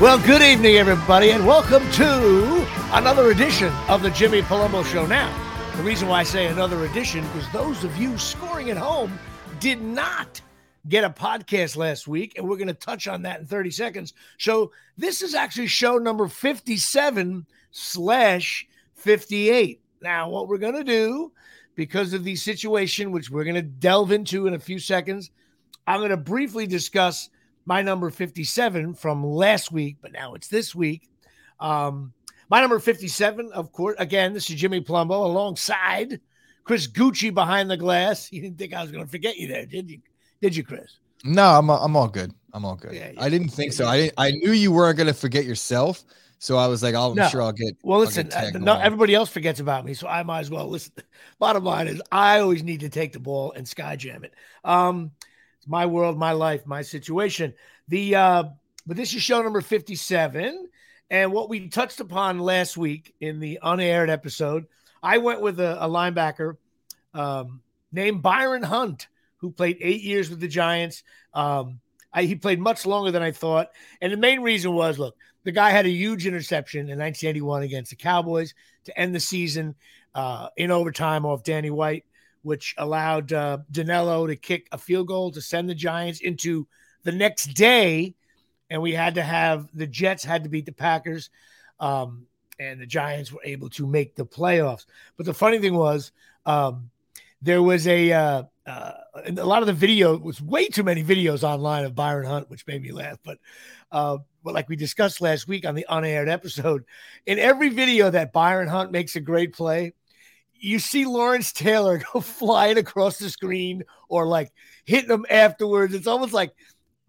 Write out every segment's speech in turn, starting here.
Well, good evening, everybody, and welcome to another edition of the Jimmy Palumbo Show. Now, the reason why I say another edition is those of you scoring at home did not get a podcast last week, and we're going to touch on that in 30 seconds. So, this is actually show number 57 slash 58. Now, what we're going to do, because of the situation, which we're going to delve into in a few seconds, I'm going to briefly discuss my number 57 from last week, but now it's this week. Um, my number 57, of course, again, this is Jimmy Palumbo alongside Chris Gucci behind the glass. You didn't think I was going to forget you there, did you? Did you, Chris? No, I'm I'm all good. I'm all good. Yeah, yeah, I didn't think so. I didn't, I knew you weren't going to forget yourself, so I was like, oh, I'm no. sure I'll get. Well, listen, uh, no, everybody else forgets about me, so I might as well listen. Bottom line is, I always need to take the ball and sky jam it. Um, my world, my life, my situation. The uh, but this is show number 57. And what we touched upon last week in the unaired episode, I went with a, a linebacker um, named Byron Hunt, who played eight years with the Giants. Um, I, he played much longer than I thought. And the main reason was look, the guy had a huge interception in 1981 against the Cowboys to end the season uh, in overtime off Danny White which allowed uh, Danelo to kick a field goal to send the Giants into the next day. And we had to have the Jets had to beat the Packers. Um, and the Giants were able to make the playoffs. But the funny thing was, um, there was a uh, uh, a lot of the video was way too many videos online of Byron Hunt, which made me laugh. But uh, but like we discussed last week on the unaired episode, in every video that Byron Hunt makes a great play, you see Lawrence Taylor go flying across the screen or like hitting him afterwards. It's almost like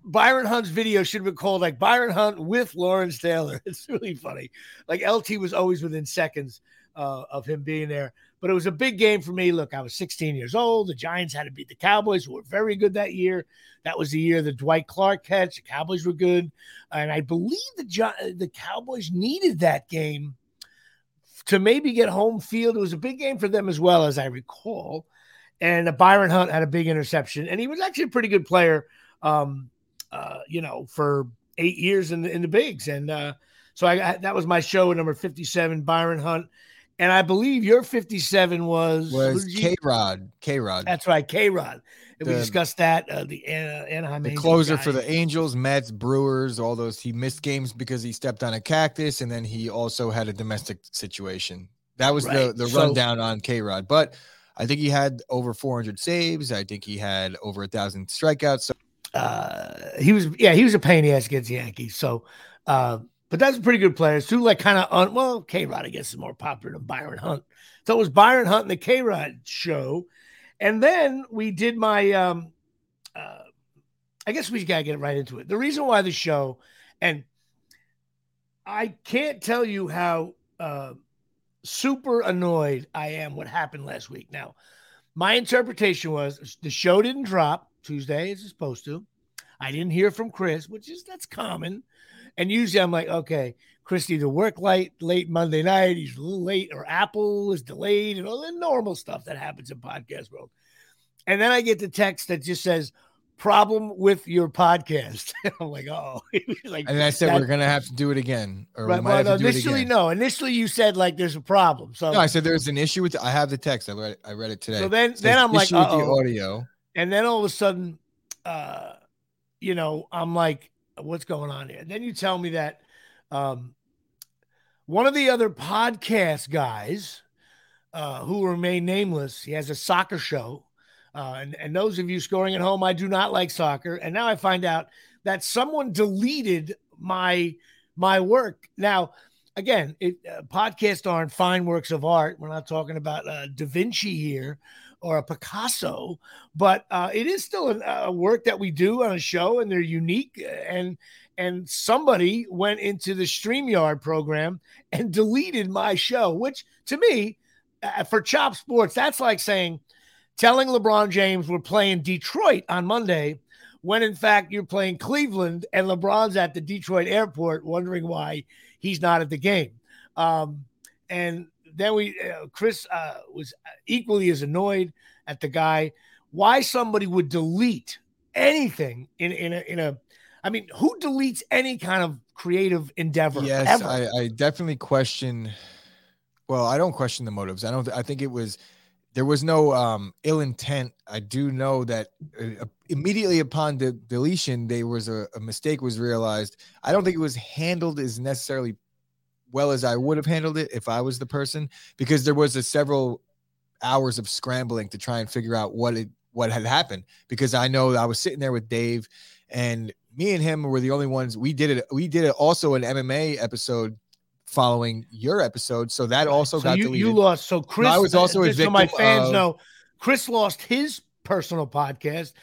Byron Hunt's video should have been called like Byron Hunt with Lawrence Taylor. It's really funny. Like LT was always within seconds uh, of him being there. But it was a big game for me. Look, I was 16 years old. The Giants had to beat the Cowboys, who were very good that year. That was the year the Dwight Clark catch. The Cowboys were good, and I believe the the Cowboys needed that game to maybe get home field. It was a big game for them as well, as I recall. And Byron Hunt had a big interception, and he was actually a pretty good player, um, uh, you know, for eight years in the, in the bigs. And uh, so I, that was my show number 57, Byron Hunt. And I believe your 57 was was K Rod. K Rod. That's right, K Rod. we discussed that. Uh, the uh, Anaheim the closer guy. for the Angels, Mets, Brewers, all those. He missed games because he stepped on a cactus, and then he also had a domestic situation. That was right. the the rundown so, on K Rod. But I think he had over 400 saves. I think he had over a thousand strikeouts. So uh, he was yeah he was a pain in the ass against the Yankees. So. Uh, but that's a pretty good players too. Like kind of on well, K Rod I guess is more popular than Byron Hunt. So it was Byron Hunt and the K Rod show, and then we did my. um uh I guess we gotta get right into it. The reason why the show, and I can't tell you how uh, super annoyed I am what happened last week. Now, my interpretation was the show didn't drop Tuesday as it's supposed to. I didn't hear from Chris, which is that's common. And usually I'm like, okay, Chris either work late late Monday night, he's a little late, or Apple is delayed, and all the normal stuff that happens in podcast world. And then I get the text that just says, problem with your podcast. I'm like, oh, like, and I said we're gonna have to do it again. Or right, well, no, initially, no. Initially, you said like there's a problem. So no, I said there's an issue with. The, I have the text. I read. I read it today. So then, then I'm like, the audio. And then all of a sudden, uh, you know, I'm like, what's going on here? Then you tell me that um, one of the other podcast guys uh, who remain nameless, he has a soccer show. Uh, and, and those of you scoring at home, I do not like soccer. And now I find out that someone deleted my my work. Now, again, it, uh, podcasts aren't fine works of art. We're not talking about uh, Da Vinci here or a Picasso, but uh, it is still a, work that we do on a show, and they're unique. And and somebody went into the Streamyard program and deleted my show, which to me, uh, for Chop Sports, that's like saying, telling LeBron James we're playing Detroit on Monday, when in fact you're playing Cleveland and LeBron's at the Detroit airport, wondering why he's not at the game. Um, and then we uh, Chris uh, was equally as annoyed at the guy why somebody would delete anything in in a, in a I mean, who deletes any kind of creative endeavor? Yes, I, I, definitely question. Well, I don't question the motives. I don't. I think it was there was no um, ill intent. I do know that uh, immediately upon the deletion, there was a, a mistake was realized. I don't think it was handled as necessarily well as I would have handled it if I was the person, because there was a several hours of scrambling to try and figure out what it what had happened. Because I know I was sitting there with Dave, and me and him were the only ones. We did it. We did it also an MMA episode following your episode. So that also so got you, deleted. You lost. So Chris, I was also uh, so my fans of, know Chris lost his personal podcast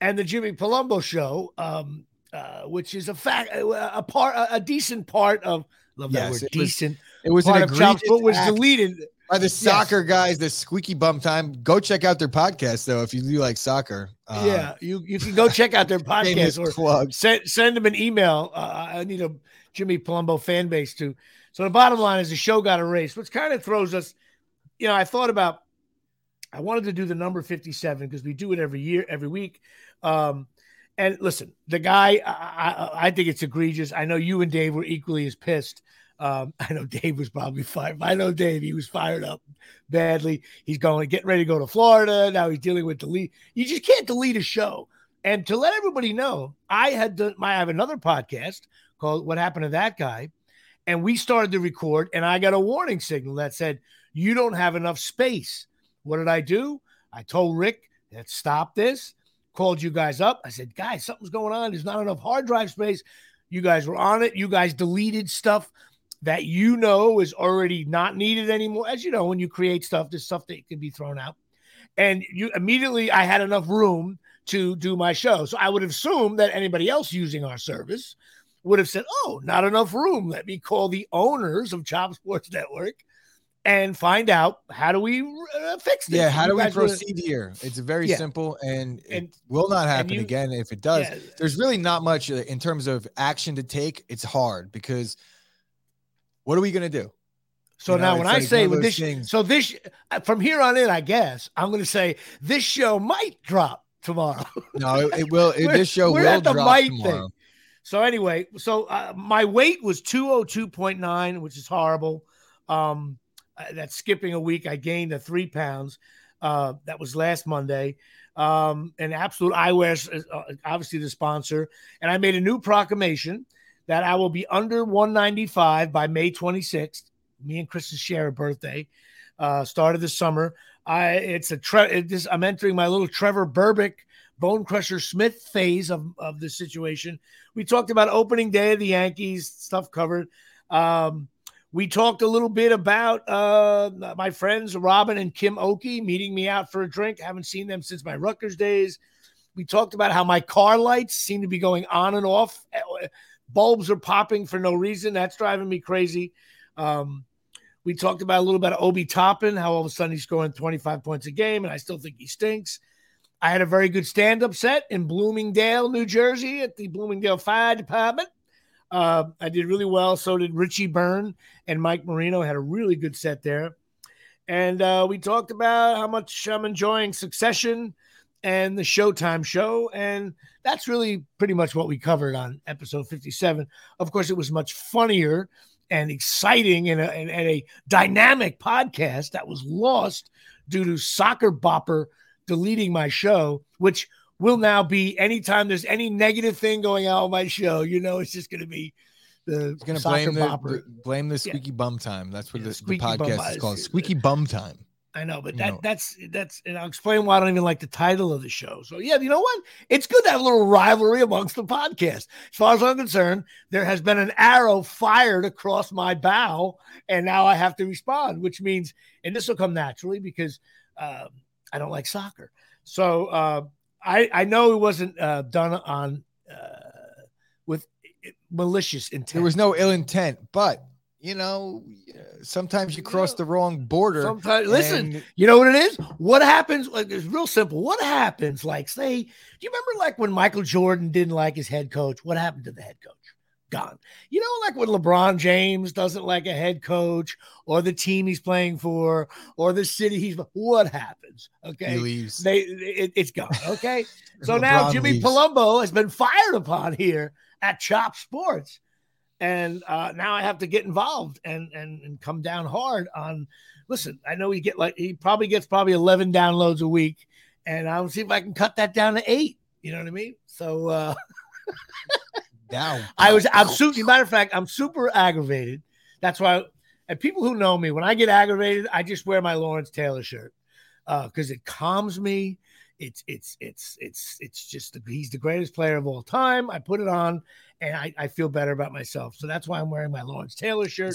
and the Jimmy Palumbo show, um, uh, which is a fact, a part, a, decent part of. Love that yes, word. It decent. Was, it was part an of but was deleted by the soccer yes. guys, the squeaky bum time. Go check out their podcast though if you do like soccer. Uh, yeah, you you can go check out their podcast or plug. send send them an email. Uh, I need a Jimmy Palumbo fan base too. So the bottom line is the show got erased, which kind of throws us. You know, I thought about. I wanted to do the number fifty-seven because we do it every year, every week. Um, and listen, the guy, I, I, I think it's egregious. I know you and Dave were equally as pissed. Um, I know Dave was probably fired. I know Dave, he was fired up badly. He's going, getting ready to go to Florida. Now he's dealing with delete. You just can't delete a show. And to let everybody know, I had done my, I have another podcast called What Happened to That Guy. And we started to record, and I got a warning signal that said, You don't have enough space. What did I do? I told Rick that stop this, called you guys up. I said, Guys, something's going on. There's not enough hard drive space. You guys were on it. You guys deleted stuff that you know is already not needed anymore. As you know, when you create stuff, there's stuff that can be thrown out. And you immediately, I had enough room to do my show. So I would assume that anybody else using our service would have said, Oh, not enough room. Let me call the owners of Chop Sports Network and find out how do we uh, fix this. Yeah, how do we proceed here? It's very yeah. simple and, and it will not happen you, again. If it does, yeah. there's really not much uh, in terms of action to take. It's hard because what are we going to do? So you know, now, when I say with this, things. so this uh, from here on in, I guess I'm going to say this show might drop tomorrow. no, it, it will. It, this show will drop tomorrow. Thing. So anyway, so uh, my weight was 202.9, which is horrible. Um, that's skipping a week. I gained a three pounds. Uh, that was last Monday. Um, and Absolute Eyewear is uh, obviously the sponsor. And I made a new proclamation that I will be under 195 by May 26th. Me and Chris share a birthday. Uh, start of the summer. I it's a tre- it just, I'm entering my little Trevor Berbick Bone Crusher Smith phase of, of the situation. We talked about opening day of the Yankees, stuff covered. Um, we talked a little bit about uh, my friends Robin and Kim Oki meeting me out for a drink. Haven't seen them since my Rutgers days. We talked about how my car lights seem to be going on and off bulbs are popping for no reason. That's driving me crazy. Um, we talked about a little bit of Obi Toppin, how all of a sudden he's scoring 25 points a game, and I still think he stinks. I had a very good stand up set in Bloomingdale, New Jersey at the Bloomingdale Fire Department. Uh, I did really well. So did Richie Byrne and Mike Marino had a really good set there. And uh, we talked about how much I'm enjoying Succession and the Showtime show. And that's really pretty much what we covered on episode 57. Of course, it was much funnier and exciting and a, a dynamic podcast that was lost due to Soccer Bopper deleting my show, which will now be anytime there's any negative thing going on on my show, you know, it's just going to be the going to blame the, blame the squeaky yeah. bum time. That's what yeah, the, the, podcast is called. Squeaky bum time. I know, but that know. that's that's and I'll explain why I don't even like the title of the show. So yeah, you know what? It's good to have a little rivalry amongst the podcast. As far as I'm concerned, there has been an arrow fired across my bow, and now I have to respond, which means, and this will come naturally because um, I don't like soccer. So uh, I I know it wasn't uh, done on uh, with malicious intent. There was no ill intent, but you know, sometimes you cross the wrong border. Sometimes, listen, you know what it is? What happens? Like, it's real simple. What happens? Like, say, do you remember like when Michael Jordan didn't like his head coach? What happened to the head coach? Gone. You know, like when LeBron James doesn't like a head coach or the team he's playing for or the city he's what happens? Okay. He leaves. They it, has gone. Okay. so now Jimmy leaves. Palumbo has been fired upon here at Chop Sports. And uh, now I have to get involved and, and and come down hard on. Listen, I know he get like he probably gets probably eleven downloads a week, and I'll see if I can cut that down to eight. You know what I mean? So uh, down. I was absolutely matter of fact, I'm super aggravated. That's why and people who know me, when I get aggravated, I just wear my Lawrence Taylor shirt because uh, it calms me. It's it's it's it's it's just he's the greatest player of all time. I put it on and I, I feel better about myself. So that's why I'm wearing my Lawrence Taylor shirt.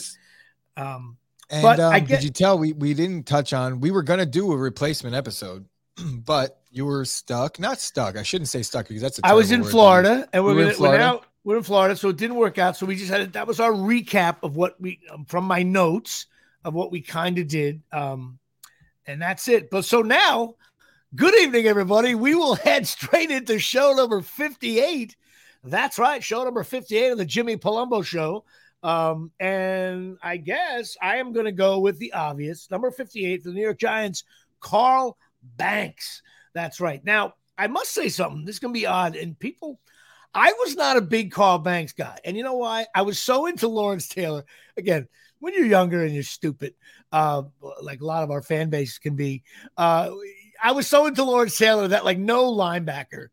Um, and but um, I get, did you tell we we didn't touch on we were gonna do a replacement episode, but you were stuck. Not stuck. I shouldn't say stuck because that's. I was in Florida, and we're, we gonna, we're now we're in Florida, so it didn't work out. So we just had it. that was our recap of what we um, from my notes of what we kind of did, um, and that's it. But so now, good evening, everybody. We will head straight into show number fifty-eight. That's right, show number fifty-eight of the Jimmy Palumbo Show. Um, and I guess I am going to go with the obvious number 58 for the New York Giants, Carl Banks. That's right. Now, I must say something. This is going to be odd. And people, I was not a big Carl Banks guy. And you know why? I was so into Lawrence Taylor. Again, when you're younger and you're stupid, uh, like a lot of our fan base can be, uh, I was so into Lawrence Taylor that like no linebacker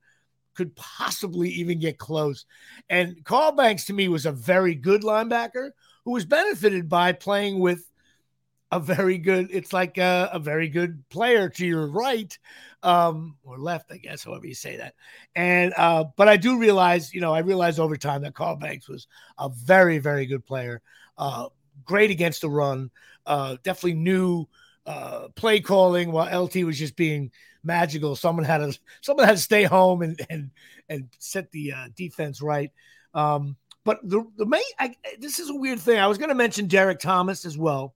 could possibly even get close. And Carl Banks to me was a very good linebacker who was benefited by playing with a very good, it's like a, a very good player to your right um, or left, I guess, however you say that. And uh, but I do realize, you know, I realized over time that Carl Banks was a very, very good player, uh, great against the run, uh, definitely knew uh, play calling while LT was just being magical. Someone had to someone had to stay home and and and set the uh, defense right. Um, but the the main I, this is a weird thing. I was going to mention Derrick Thomas as well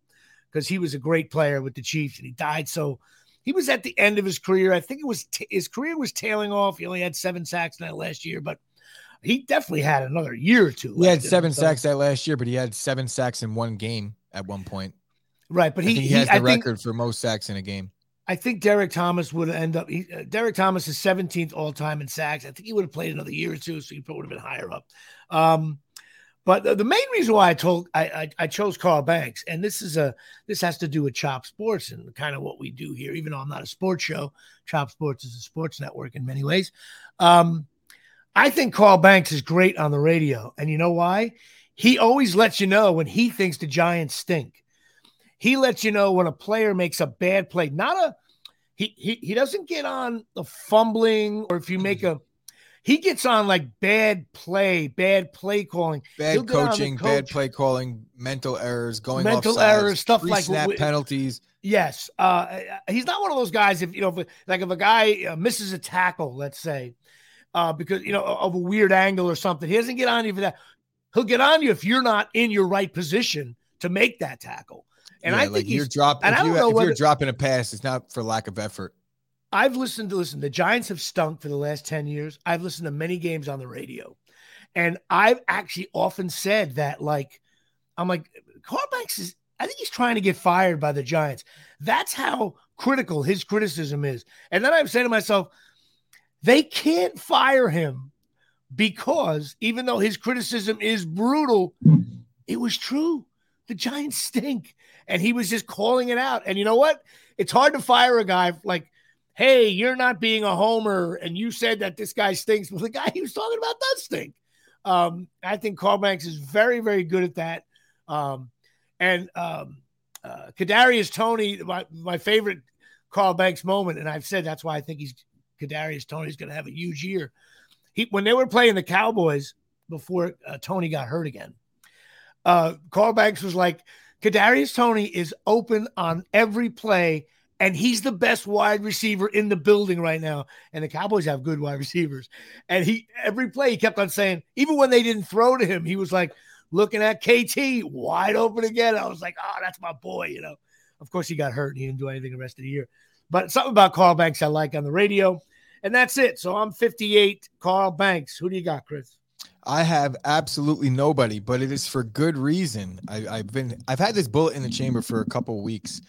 because he was a great player with the Chiefs and he died so he was at the end of his career. I think it was t- his career was tailing off. He only had seven sacks in that last year, but he definitely had another year or two. He had seven him, sacks that last year, but he had seven sacks in one game at one point. Right, but he, he has the I record think, for most sacks in a game. I think Derrick Thomas would end up. He, uh, Derrick Thomas is 17th all time in sacks. I think he would have played another year or two, so he probably would have been higher up. Um, but the, the main reason why I told I, I, I chose Carl Banks, and this is a this has to do with Chop Sports and kind of what we do here. Even though I'm not a sports show, Chop Sports is a sports network in many ways. Um, I think Carl Banks is great on the radio, and you know why? He always lets you know when he thinks the Giants stink. He lets you know when a player makes a bad play. Not a he he, he doesn't get on the fumbling or if you make a he gets on like bad play, bad play calling, bad coaching, coach. bad play calling, mental errors, going mental errors, stuff like snap penalties. Yes, uh, he's not one of those guys. If you know, if, like if a guy uh, misses a tackle, let's say, uh, because you know of a weird angle or something, he doesn't get on you for that. He'll get on you if you're not in your right position to make that tackle. And yeah, I think like you're dropping. If, you, if whether, you're dropping a pass, it's not for lack of effort. I've listened to listen. The Giants have stunk for the last 10 years. I've listened to many games on the radio. And I've actually often said that, like, I'm like, Carl Banks is, I think he's trying to get fired by the Giants. That's how critical his criticism is. And then I'm saying to myself, they can't fire him because even though his criticism is brutal, it was true. The Giants stink. And he was just calling it out. And you know what? It's hard to fire a guy like hey, you're not being a homer, and you said that this guy stinks. Well, the guy he was talking about does stink. Um, I think Carl Banks is very, very good at that. Um, and um, uh, Kadarius Toney, my, my favorite Carl Banks moment, and I've said that's why I think he's Kadarius Toney is going to have a huge year. He when they were playing the Cowboys before uh, Toney got hurt again, uh, Carl Banks was like, Kadarius Toney is open on every play and he's the best wide receiver in the building right now. And the Cowboys have good wide receivers. And he every play he kept on saying, even when they didn't throw to him, he was like looking at KT wide open again. I was like, oh, that's my boy, you know. Of course, he got hurt and he didn't do anything the rest of the year. But something about Carl Banks I like on the radio. And that's it. So I'm 58, Carl Banks. Who do you got, Chris? I have absolutely nobody, but it is for good reason. I, have been I've had this bullet in the chamber for a couple weeks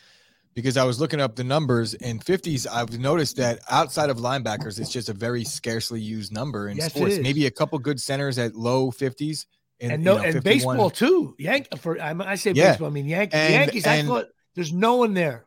because I was looking up the numbers in 50s. I've noticed that outside of linebackers, it's just a very scarcely used number in yes, sports. Maybe a couple good centers at low 50s. In, and no, you know, and baseball too. Yank for I, say yeah. baseball. I mean Yan- and, Yankees. And, I thought there's no one there.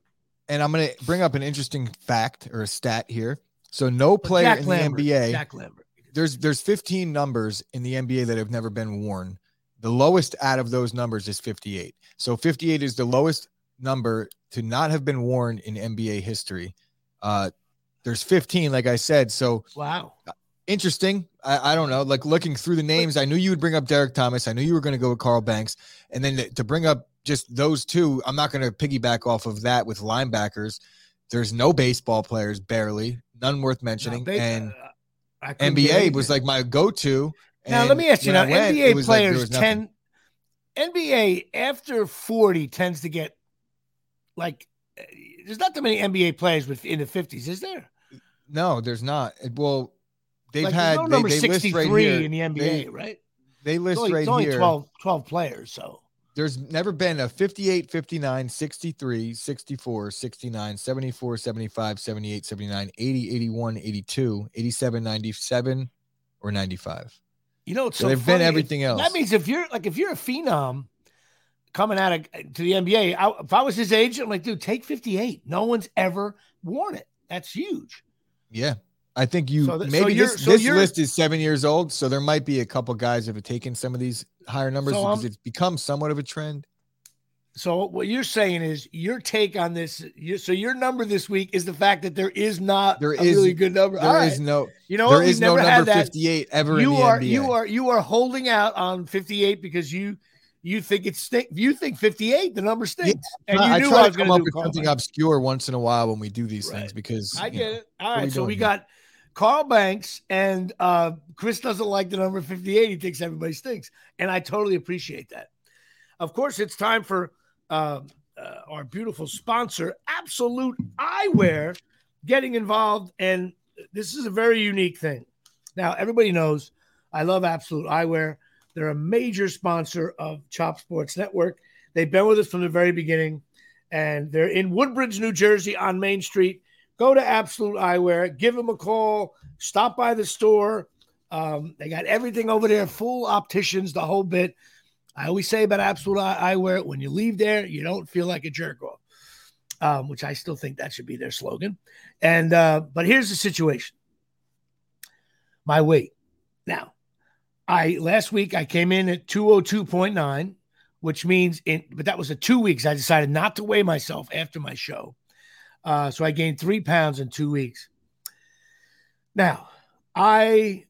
And I'm going to bring up an interesting fact or a stat here. So no player in Lambert, the NBA. Jack Lambert. There's there's 15 numbers in the NBA that have never been worn. The lowest out of those numbers is 58. So 58 is the lowest number to not have been worn in NBA history. Uh, there's 15, like I said. So wow, interesting. I, I don't know. Like looking through the names, I knew you would bring up Derrick Thomas. I knew you were going to go with Carl Banks, and then to bring up just those two, I'm not going to piggyback off of that with linebackers. There's no baseball players, barely none worth mentioning, no, and uh, NBA was like my go-to. Now let me ask you: now went, NBA players like tend NBA after 40 tends to get like eh, there's not that many NBA players within the 50s, is there? No, there's not. Well, they've like, had no number they, they 63 right in the NBA, they, right? They list only, right only here. 12, 12 players, so there's never been a 58, 59, 63, 64, 69, 74, 75, 78, 79, 80, 81, 82, 87, 97, or 95. You know, it's so, so they've funny. been everything else. That means if you're like if you're a phenom coming out of to the NBA, I, if I was his agent, I'm like, dude, take 58. No one's ever worn it. That's huge. Yeah. I think you so th- maybe so this, so this list is seven years old, so there might be a couple guys that have taken some of these higher numbers because um, it's become somewhat of a trend. So what you're saying is your take on this. You, so your number this week is the fact that there is not there is, a really good number. There is no. You know there is no number 58 ever. You are NBA. you are you are holding out on 58 because you you think it's stink. You think 58, the number stinks. Yeah, and you I knew try I was to come up with something obscure once in a while when we do these right. things because I get know, it. All right, so we here? got Carl Banks and uh, Chris doesn't like the number 58. He thinks everybody stinks, and I totally appreciate that. Of course, it's time for uh, uh, our beautiful sponsor, Absolute Eyewear, getting involved, and this is a very unique thing. Now, everybody knows I love Absolute Eyewear. They're a major sponsor of Chop Sports Network. They've been with us from the very beginning, and they're in Woodbridge, New Jersey on Main Street. Go to Absolute Eyewear, give them a call, stop by the store. Um, they got everything over there, full opticians, the whole bit. I always say about Absolute Eyewear when you leave there, you don't feel like a jerk off, um, which I still think that should be their slogan. And, uh, but here's the situation my weight. Now, I last week I came in at 202.9, which means in but that was a two weeks. I decided not to weigh myself after my show. Uh, so I gained three pounds in two weeks. Now, I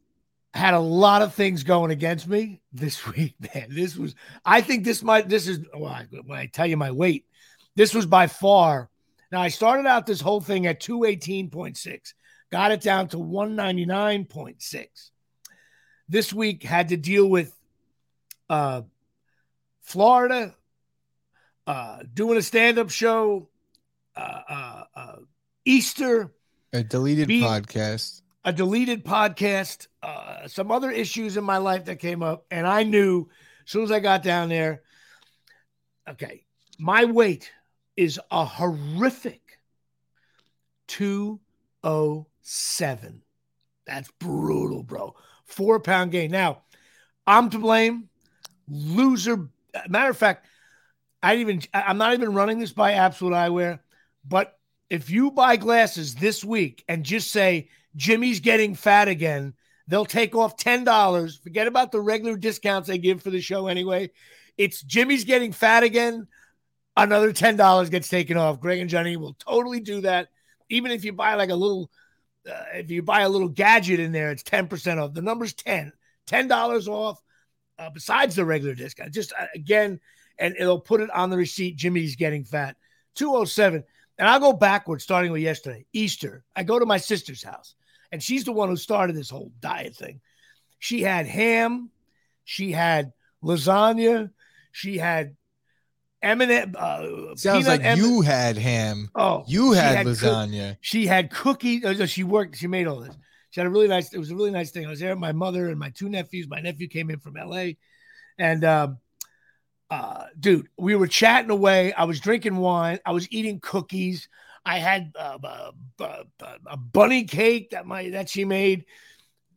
had a lot of things going against me this week, man. This was, I think this might, this is, well, when I tell you my weight, this was by far. Now, I started out this whole thing at 218.6, got it down to 199.6 this week had to deal with uh, Florida, uh, doing a stand up show, uh, uh, uh, Easter, a deleted being, podcast, a deleted podcast, uh, some other issues in my life that came up. And I knew as soon as I got down there, okay, my weight is a horrific 207. That's brutal, bro four pound gain. Now, I'm to blame. Loser. Matter of fact, I even I'm not even running this by Absolute Eyewear, but if you buy glasses this week and just say Jimmy's getting fat again, they'll take off ten dollars. Forget about the regular discounts they give for the show anyway. It's Jimmy's getting fat again. Another ten dollars gets taken off. Greg and Johnny will totally do that. Even if you buy like a little uh, if you buy a little gadget in there, it's 10% off. The number's 10, $10 off uh, besides the regular discount. Just uh, again, and it'll put it on the receipt. Jimmy's getting fat. 207. And I'll go backwards starting with yesterday, Easter. I go to my sister's house, and she's the one who started this whole diet thing. She had ham, she had lasagna, she had M&M. Uh, Sounds like M- you had ham. Oh, you had, had lasagna. Co- she had cookies. Uh, she worked. She made all this. She had a really nice. It was a really nice thing. I was there. My mother and my two nephews. My nephew came in from L.A. and um, uh, dude, we were chatting away. I was drinking wine. I was eating cookies. I had uh, uh, a bunny cake that my that she made.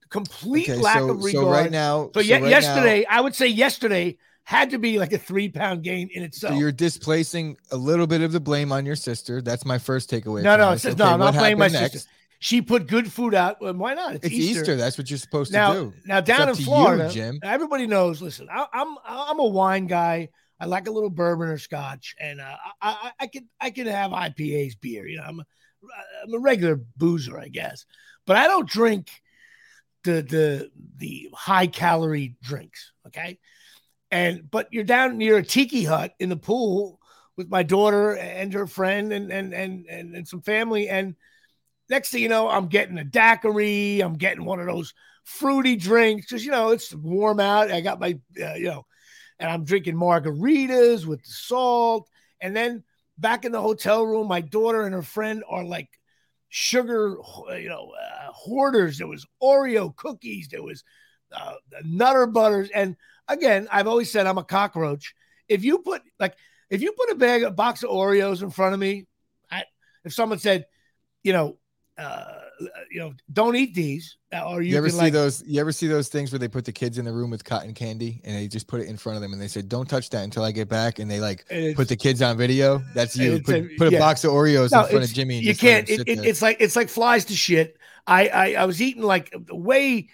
Complete okay, lack so, of regard. So right now, so, so ye- right yesterday, now, I would say yesterday had to be like a three pound gain in itself. So you're displacing a little bit of the blame on your sister. That's my first takeaway. No, no, okay, no, I'm not blaming my next? sister. She put good food out. Well, why not? It's, it's Easter. Easter. That's what you're supposed now, to do. Now down in Florida, you, Jim. everybody knows. Listen, I, am I'm, I'm a wine guy. I like a little bourbon or scotch, and uh, I, I, I can I can have IPAs, beer. You know, I'm a, I'm a regular boozer, I guess, but I don't drink the the the high calorie drinks. Okay, and but you're down near a tiki hut in the pool with my daughter and her friend and and and and, and some family and next thing you know, I'm getting a daiquiri. I'm getting one of those fruity drinks because you know it's warm out. I got my, uh, you know, and I'm drinking margaritas with the salt. And then back in the hotel room, my daughter and her friend are like sugar, you know, uh, hoarders. There was Oreo cookies. There was uh, Nutter Butters. And again, I've always said I'm a cockroach. If you put like, if you put a bag, a box of Oreos in front of me, I, if someone said, you know, uh, you know, don't eat these. Or you, you ever see like, those? You ever see those things where they put the kids in the room with cotton candy and they just put it in front of them and they say, "Don't touch that until I get back," and they like put the kids on video. That's you. Put, a, put a box of Oreos no, in front of Jimmy. you can't. It, it, it's like it's like flies to shit. I I, I was eating like way.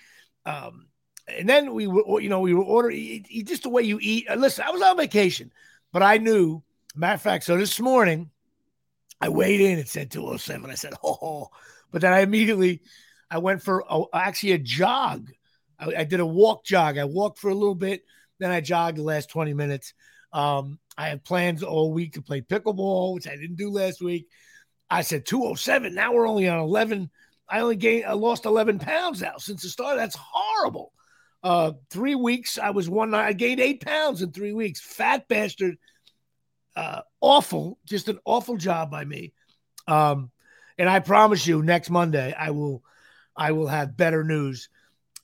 Um, and then we were, you know, we were ordering just the way you eat. Listen, I was on vacation, but I knew. Matter of fact, so this morning, I weighed in. It said 207. I said, oh, but then I immediately I went for a, actually a jog. I, I, did a walk jog. I walked for a little bit, then I jogged the last 20 minutes. Um, I have plans all week to play pickleball, which I didn't do last week. I said 207. Now we're only on 11. I only gained, I lost 11 pounds now since the start. That's horrible. Uh, three weeks, I was one, I gained eight pounds in three weeks. Fat bastard. Uh, awful, just an awful job by me. Um, and I promise you, next Monday I will, I will have better news.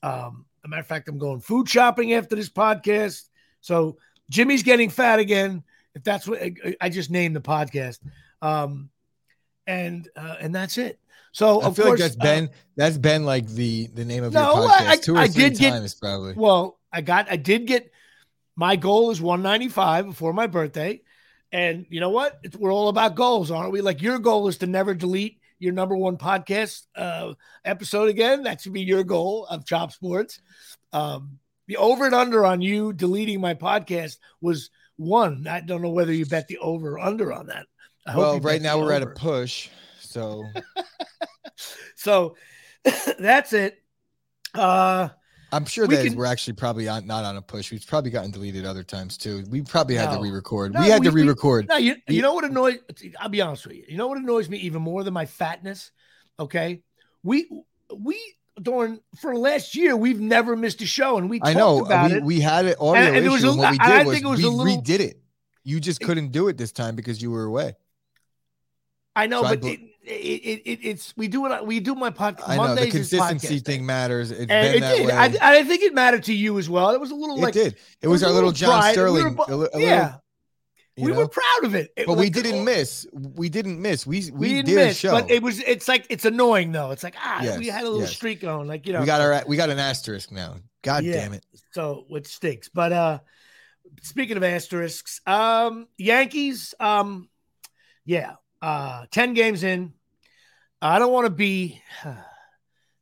Um, a matter of fact, I'm going food shopping after this podcast. So Jimmy's getting fat again. If that's what I just named the podcast, um, and uh, and that's it. So I feel course, like that's been uh, that's been like the the name of no, your podcast I, two or I three did times get, probably. Well, I got I did get my goal is 195 before my birthday. And you know what? It's, we're all about goals, aren't we? Like your goal is to never delete your number one podcast uh, episode again. That should be your goal of Chop Sports. Um, the over and under on you deleting my podcast was one. I don't know whether you bet the over or under on that. I well, right now we're over. at a push. So, so that's it. Uh, I'm sure we that can, we're actually probably on, not on a push. We've probably gotten deleted other times too. We probably had no, to re-record. No, we had we, to re-record. no, you, you know what annoys? I'll be honest with you. You know what annoys me even more than my fatness? Okay, we we during for last year we've never missed a show, and we I know about we, it. We had it audio and, and issue. A, what we did I was, was we little, redid it. You just couldn't do it this time because you were away. I know, so but. I, it, it, it, it's we do it we do my podcast. I know the consistency thing matters. It's and been it that did. I, I, think it mattered to you as well. It was a little like it did. It, was, was, our little John pride. Sterling. We were, a, a yeah, we know? were proud of it. it but we didn't miss. We didn't miss. We we, we didn't did miss. Show. But it was. It's like it's annoying though. It's like ah, yes, we had a little yes. streak going. Like you know, we got our we got an asterisk now. God yeah, damn it. So which stinks. But uh, speaking of asterisks, um, Yankees, um, yeah, uh, ten games in I don't want to be.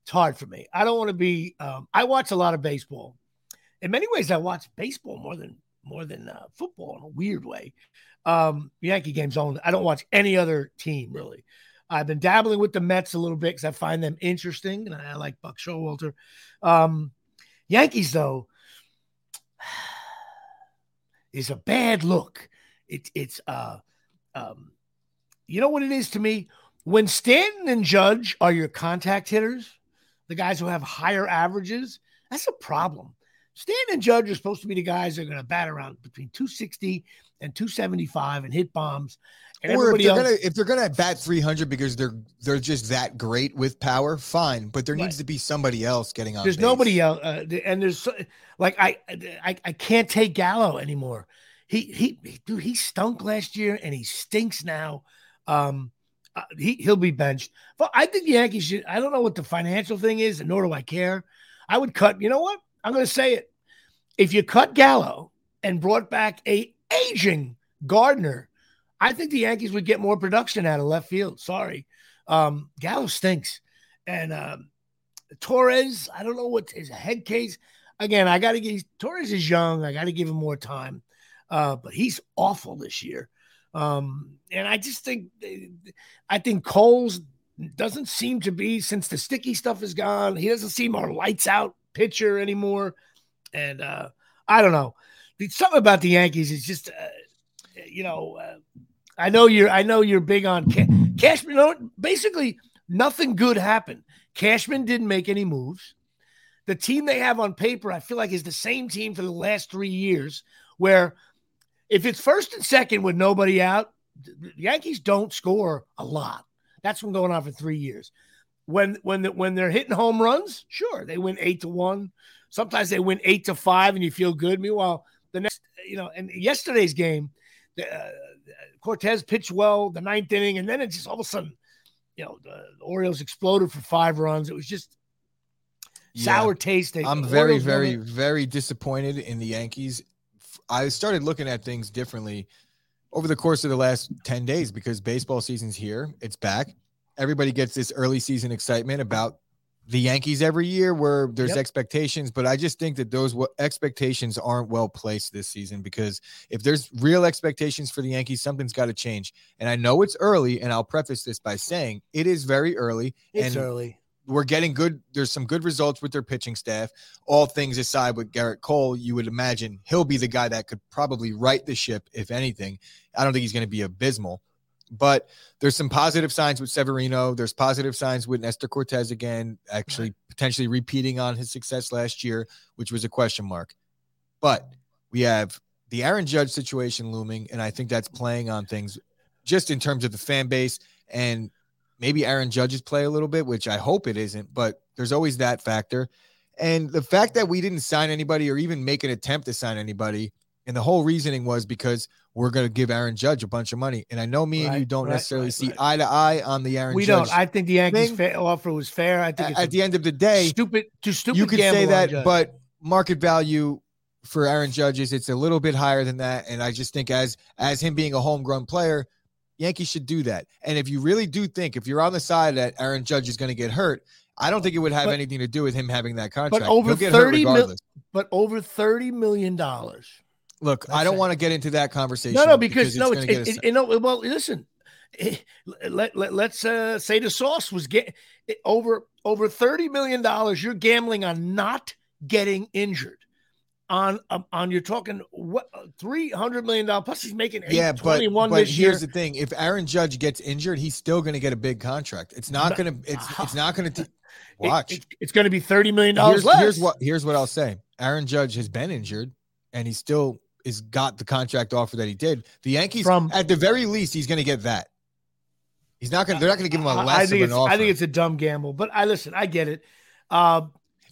It's hard for me. I don't want to be. Um, I watch a lot of baseball. In many ways, I watch baseball more than more than uh, football in a weird way. Um, Yankee games only. I don't watch any other team really. I've been dabbling with the Mets a little bit because I find them interesting, and I like Buck Showalter. Um, Yankees though is a bad look. It's it's uh um, you know what it is to me when Stanton and Judge are your contact hitters, the guys who have higher averages, that's a problem. Stanton and Judge are supposed to be the guys that are going to bat around between 260 and 275 and hit bombs. And or if they're else, gonna if they're gonna bat 300 because they're they're just that great with power, fine. But there right. needs to be somebody else getting on. There's base. nobody else, uh, and there's like I, I I can't take Gallo anymore. he he dude he stunk last year and he stinks now. Um, uh, he he'll be benched. But I think the Yankees should. I don't know what the financial thing is, and nor do I care. I would cut. You know what? I'm going to say it. If you cut Gallo and brought back a aging Gardner, I think the Yankees would get more production out of left field. Sorry, um, Gallo stinks, and um, Torres. I don't know what his head case. Again, I got to give Torres is young. I got to give him more time. Uh, but he's awful this year. Um, and I just think, I think Cole's doesn't seem to be since the sticky stuff is gone. He doesn't seem our lights out pitcher anymore. And uh, I don't know. Something about the Yankees is just, uh, you know, uh, I know you're, I know you're big on Ca- Cashman. Basically, nothing good happened. Cashman didn't make any moves. The team they have on paper, I feel like, is the same team for the last three years, where if it's first and second with nobody out, the Yankees don't score a lot. That's been going on for three years. When when the, when they're hitting home runs, sure they win eight to one. Sometimes they win eight to five, and you feel good. Meanwhile, the next, you know, and yesterday's game, uh, Cortes pitched well the ninth inning, and then it just all of a sudden, you know, the, the Orioles exploded for five runs. It was just sour yeah. taste. I'm very, very, very disappointed in the Yankees I started looking at things differently over the course of the last 10 days because baseball season's here, it's back. Everybody gets this early season excitement about the Yankees every year where there's yep. expectations, but I just think that those expectations aren't well placed this season because if there's real expectations for the Yankees, something's got to change. And I know it's early, and I'll preface this by saying it is very early. It's early we're getting good. There's some good results with their pitching staff. All things aside, with Gerrit Cole, you would imagine he'll be the guy that could probably right the ship, if anything. I don't think he's going to be abysmal, but there's some positive signs with Severino. There's positive signs with Nestor Cortes again, actually potentially repeating on his success last year, which was a question mark. But we have the Aaron Judge situation looming, and I think that's playing on things just in terms of the fan base and maybe Aaron Judge's play a little bit, which I hope it isn't, but there's always that factor. And the fact that we didn't sign anybody or even make an attempt to sign anybody, and the whole reasoning was because we're going to give Aaron Judge a bunch of money. And I know me right, and you don't right, necessarily right, see eye to eye on the Aaron. We Judge don't. I think the Yankees fa- offer was fair. I think at, at the end of the day, stupid, too stupid. You could say that, but market value for Aaron Judge is it's a little bit higher than that. And I just think as as him being a homegrown player, Yankees should do that. And if you really do think, if you're on the side that Aaron Judge is going to get hurt, I don't think it would have but, anything to do with him having that contract. But over thirty, mil- but over thirty million dollars. Look, That's I don't want to get into that conversation. No, no, because, because no, it's, it's it, it, no. Well, listen, let, let let's uh, say the sauce was get over over thirty million dollars. You're gambling on not getting injured on um, on you're talking what three hundred million dollar plus he's making yeah, but, but here's year. the thing: if Aaron Judge gets injured, he's still going to get a big contract. It's not going to. It's it's not going to. Watch. It, it, it's going to be thirty million dollars less. Here's what here's what I'll say: Aaron Judge has been injured, and he still is got the contract offer that he did. The Yankees, From, at the very least, he's going to get that. He's not going. to They're not going to give him a less I think of an offer. I think it's a dumb gamble, but I listen. I get it. Uh,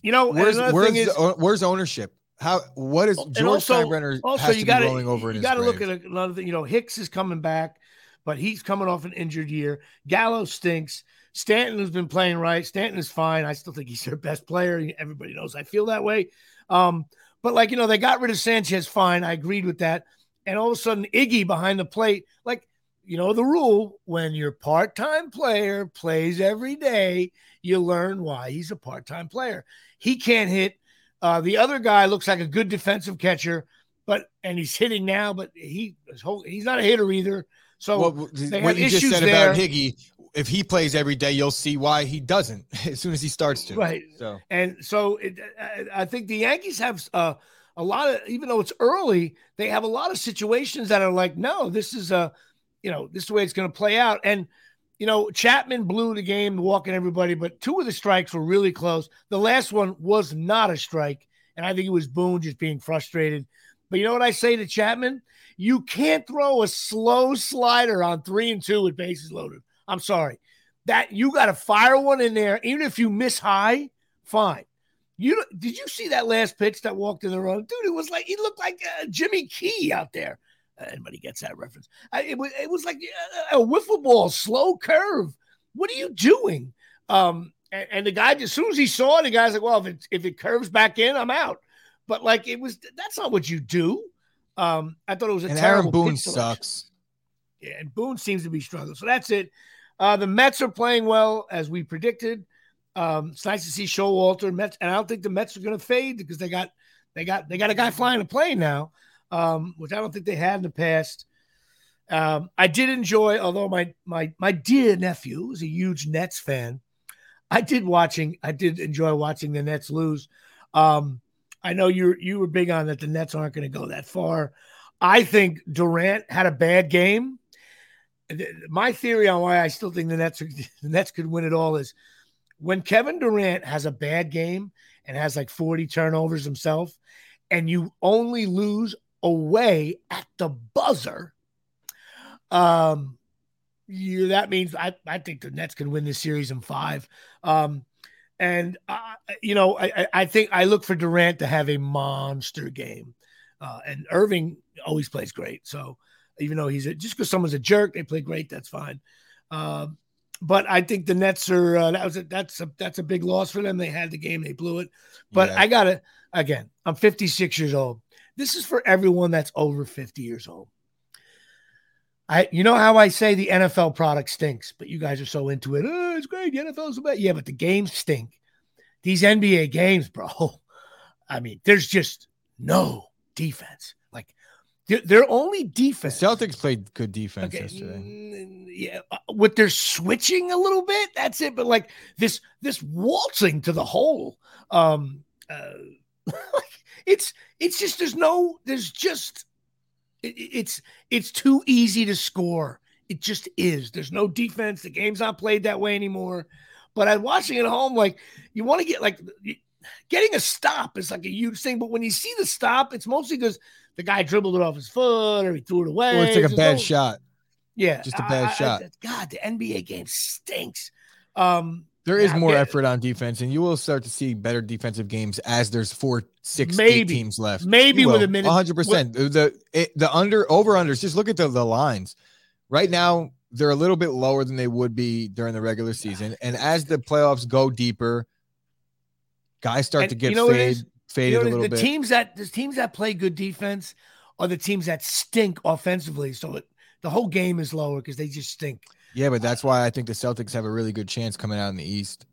you know, where's where's, is, where's ownership? How what is George also, Steinbrenner also you got to rolling over you got to look at another thing. You know, Hicks is coming back, but he's coming off an injured year. Gallo stinks. Stanton has been playing right. Stanton is fine. I still think he's their best player. Everybody knows I feel that way. Um, but like you know, they got rid of Sanchez. Fine, I agreed with that. And all of a sudden, Higgy behind the plate, like you know the rule: when your part-time player plays every day, you learn why he's a part-time player. He can't hit uh, the other guy looks like a good defensive catcher, but and he's hitting now, but he he's not a hitter either. So what you just said there. about Higgy, if he plays every day, you'll see why he doesn't as soon as he starts to. Right. So and so it, I think the Yankees have uh, a lot of, even though it's early, they have a lot of situations that are like, no, this is a, you know, this is the way it's going to play out. And you know, Chapman blew the game, walking everybody, but two of the strikes were really close. The last one was not a strike, and I think it was Boone just being frustrated. But you know what I say to Chapman? You can't throw a slow slider on three and two with bases loaded. I'm sorry. That you got to fire one in there, even if you miss high, fine. You did you see that last pitch that walked in the run, dude? It was like he looked like uh, Jimmy Key out there. Anybody gets that reference? I, it was it was like a, a wiffle ball, slow curve. What are you doing? Um, and, and, the guy, as soon as he saw it, the guy's like, "Well, if it if it curves back in, I'm out." But like, it was that's not what you do. Um, I thought it was a and terrible. Aaron Boone sucks. Yeah, and Boone seems to be struggling. So that's it. Uh, the Mets are playing well as we predicted. Um, it's nice to see Showalter Mets, and I don't think the Mets are going to fade because they got they got they got a guy flying a plane now, um, which I don't think they had in the past. Um, I did enjoy, although my my my dear nephew is a huge Nets fan. I did watching. I did enjoy watching the Nets lose. Um, I know you you were big on that. The Nets aren't going to go that far. I think Durant had a bad game. My theory on why I still think the Nets the Nets could win it all is when Kevin Durant has a bad game and has like 40 turnovers himself, and you only lose away at the buzzer. Um, you, that means I, I think the Nets can win this series in five. Um, and uh, you know, I, I think I look for Durant to have a monster game. Uh, and Irving always plays great. So even though he's a, just because someone's a jerk, they play great. That's fine. Uh, but I think the Nets are uh, that was a, that's a that's a big loss for them. They had the game, they blew it. But yeah. I gotta again, I'm 56 years old. This is for everyone that's over 50 years old. I you know how I say the NFL product stinks, but you guys are so into it. Oh, it's great. The NFL's so bad. Yeah, but the games stink. These NBA games, bro. I mean, there's just no defense. Like their only defense. The Celtics played good defense okay. yesterday. Mm, yeah, uh, with their switching a little bit, that's it. But like this, this waltzing to the hole, um, uh, it's it's just there's no there's just it, it's it's too easy to score. It just is. There's no defense. The game's not played that way anymore. But I'm watching at home, like you want to get like getting a stop is like a huge thing. But when you see the stop, it's mostly because the guy dribbled it off his foot or he threw it away. Or it's like a bad no, shot. Yeah, just a bad I, shot. I, God, the NBA game stinks. Um, there is more effort on defense, and you will start to see better defensive games as there's four, six, maybe, eight teams left. Maybe with a minute, 100. percent The it, eh, the under over unders. Just look at the the lines. Right now, they're a little bit lower than they would be during the regular season, and as the playoffs go deeper, guys start and to get you know fade, faded you know, a little the bit. The teams that the teams that play good defense are the teams that stink offensively. So it, the whole game is lower because they just stink. Yeah, but that's why I think the Celtics have a really good chance coming out in the East.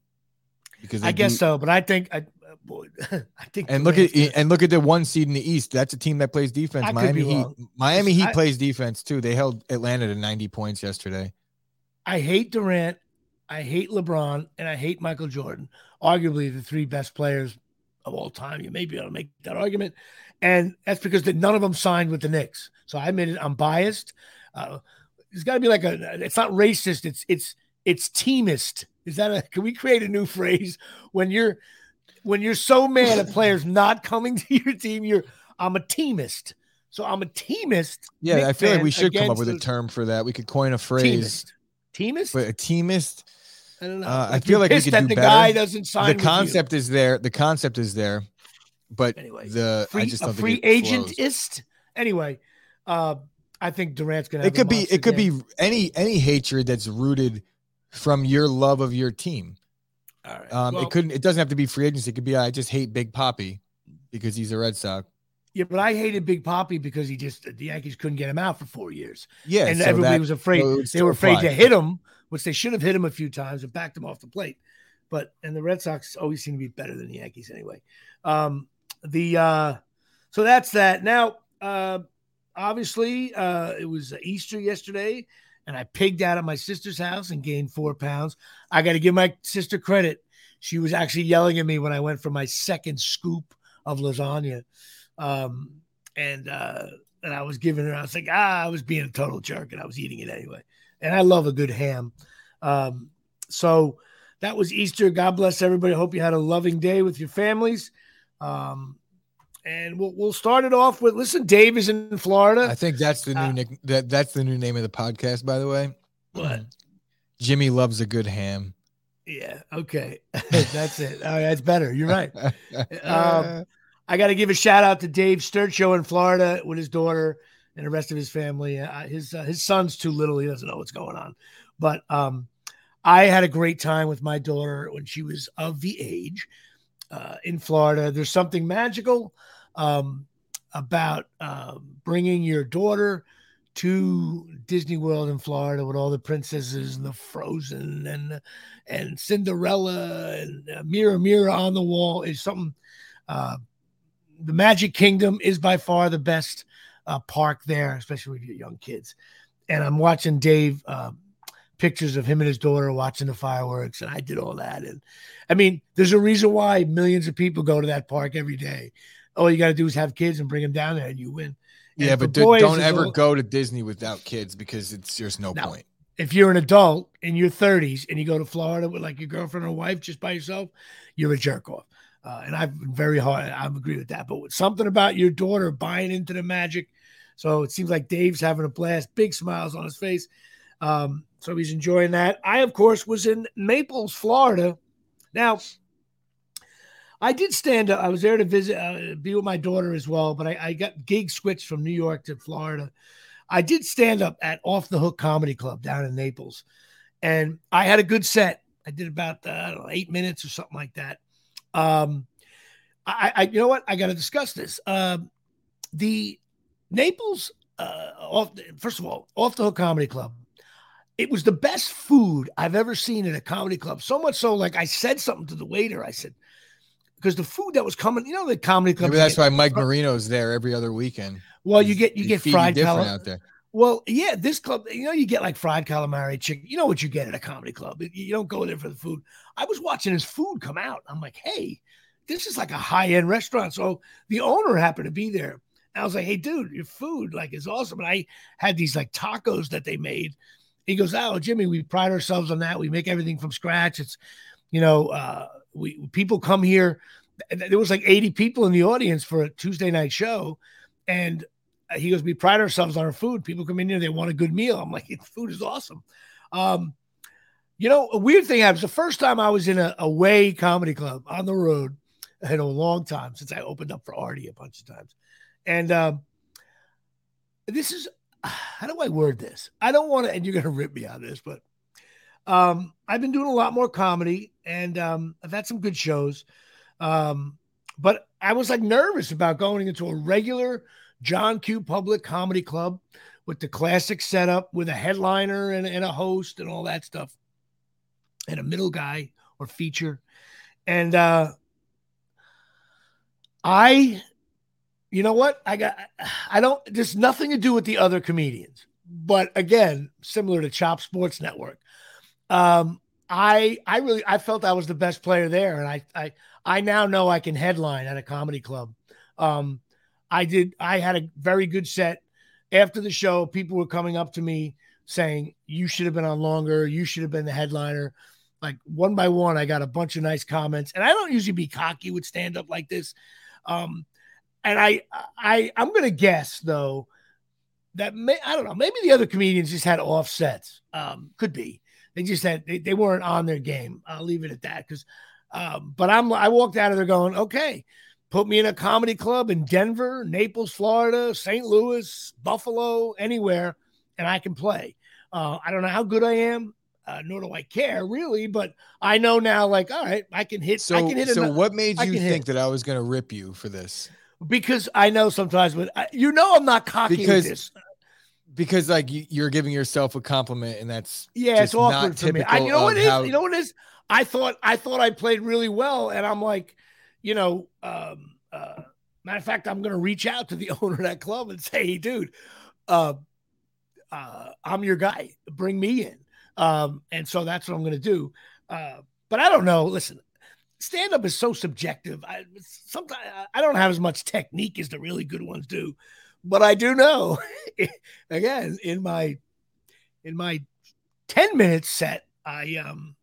Because I guess do, so, but I think I, boy, I think and look at and look at the one seed in the East. That's a team that plays defense. I Miami Heat. Miami Heat I, plays defense too. They held Atlanta to 90 points yesterday. I hate Durant, I hate LeBron, and I hate Michael Jordan. Arguably the three best players of all time. You may be able to make that argument, and that's because none of them signed with the Knicks. So I admit it. I'm biased. Uh, there's got to be like a. It's not racist. It's it's it's teamist. Is that a? Can we create a new phrase when you're when you're so mad at players not coming to your team? You're I'm a teamist. So I'm a teamist. Yeah, Nick I feel like we should come up with a term for that. We could coin a phrase. Teamist. But a teamist. I don't know. Uh, I feel like we could do the better. guy doesn't sign. The concept is there. The concept is there, but anyway, the free, I just don't a free agentist. Anyway, uh, I think Durant's gonna. it could be. It could game. be any any hatred that's rooted from your love of your team. All right. Um, well, it couldn't. It doesn't have to be free agency. It could be. I just hate Big Poppy because he's a Red Sox. Yeah, but I hated Big Poppy because he just the Yankees couldn't get him out for four years. Yeah, and so everybody that, was afraid. So they were afraid to hit him, which they should have hit him a few times and backed him off the plate. But and the Red Sox always seem to be better than the Yankees anyway. Um, the uh, so that's that. Now, uh, obviously, uh, it was Easter yesterday, and I pigged out at my sister's house and gained four pounds. I got to give my sister credit. She was actually yelling at me when I went for my second scoop of lasagna. Um, and, uh, and I was giving her, I was like, ah, I was being a total jerk and I was eating it anyway. And I love a good ham. Um, so that was Easter. God bless everybody. I hope you had a loving day with your families. Um, and we'll we'll start it off with listen. Dave is in Florida. I think that's the new uh, nick. That that's the new name of the podcast, by the way. What? Jimmy loves a good ham. Yeah. Okay. that's it. Oh, that's better. You're right. um, I got to give a shout out to Dave Sturcho in Florida with his daughter. and the rest of his family. Uh, his uh, his son's too little; he doesn't know what's going on. But um, I had a great time with my daughter when she was of the age uh, in Florida. There's something magical um, about uh, bringing your daughter to Disney World in Florida with all the princesses and the Frozen and and Cinderella and uh, Mirror Mirror on the wall is something. Uh, the Magic Kingdom is by far the best uh, park there, especially with your young kids. And I'm watching Dave uh, pictures of him and his daughter watching the fireworks, and I did all that. And I mean, there's a reason why millions of people go to that park every day. All you got to do is have kids and bring them down there, and you win. And yeah, but don't ever all... go to Disney without kids because it's there's no, no, point. If you're an adult in your 30s and you go to Florida with like your girlfriend or wife just by yourself, you're a jerk off. Uh, and I've been very hard. I agree with that. But with something about your daughter buying into the magic, so it seems like Dave's having a blast. Big smiles on his face. Um, so he's enjoying that. I, of course, was in Naples, Florida. Now, I did stand up. I was there to visit, uh, be with my daughter as well. But I, I got gig switched from New York to Florida. I did stand up at Off the Hook Comedy Club down in Naples, and I had a good set. I did about uh, know, eight minutes or something like that. Um, I, I you know what? I got to discuss this. Um, the Naples, uh, off first of all, off the hook comedy club. It was the best food I've ever seen in a comedy club. So much so, like I said something to the waiter. I said, because the food that was coming, you know, the comedy club. Maybe that's why Mike Marino's there every other weekend. Well, you get you get fried calamari out there. Well, yeah, this club, you know, you get like fried calamari, chicken. You know what you get at a comedy club. You don't go there for the food. I was watching his food come out. I'm like, hey, this is like a high end restaurant. So the owner happened to be there. I was like, hey, dude, your food like is awesome. And I had these like tacos that they made. He goes, oh, Jimmy, we pride ourselves on that. We make everything from scratch. It's, you know, uh, we people come here. There was like 80 people in the audience for a Tuesday night show. And he goes, we pride ourselves on our food. People come in here, they want a good meal. I'm like, food is awesome. Um, you know, a weird thing happens. The first time I was in a away comedy club on the road in a long time since I opened up for Artie a bunch of times. And um, this is how do I word this? I don't want to, and you're going to rip me on this, but um, I've been doing a lot more comedy and um, I've had some good shows. Um, but I was like nervous about going into a regular John Q Public Comedy Club with the classic setup with a headliner and, and a host and all that stuff and a middle guy or feature. And uh, I you know what? I got, I don't, there's nothing to do with the other comedians. But again, similar to Chop Sports Network, um, I, I really, I felt I was the best player there. And I, I, I now know I can headline at a comedy club. Um, I did, I had a very good set. After the show, people were coming up to me saying, You should have been on longer. You should have been the headliner. Like one by one, I got a bunch of nice comments. And I don't usually be cocky with stand up like this. Um, and I, I, I'm gonna guess though that may, I don't know. Maybe the other comedians just had offsets. Um, could be they just had they, they weren't on their game. I'll leave it at that because. Um, but I'm I walked out of there going, okay, put me in a comedy club in Denver, Naples, Florida, St. Louis, Buffalo, anywhere, and I can play. Uh, I don't know how good I am. Uh, nor do I care really, but I know now, like, all right, I can hit. So, I can hit so what made you think hit. that I was going to rip you for this? because I know sometimes, but I, you know, I'm not cocky because, this. Because like you're giving yourself a compliment, and that's yeah, it's awkward for me. I, you know what is? How... You know what is? I thought I thought I played really well, and I'm like, you know, um, uh, matter of fact, I'm to reach out to the owner of that club and say, hey, dude, uh, uh, I'm your guy. Bring me in. Um, and so that's what I'm to do. Uh, but I don't know. Listen, stand up is so subjective. I sometimes I don't have as much technique as the really good ones do, but I do know again in my in my 10 minute set, I um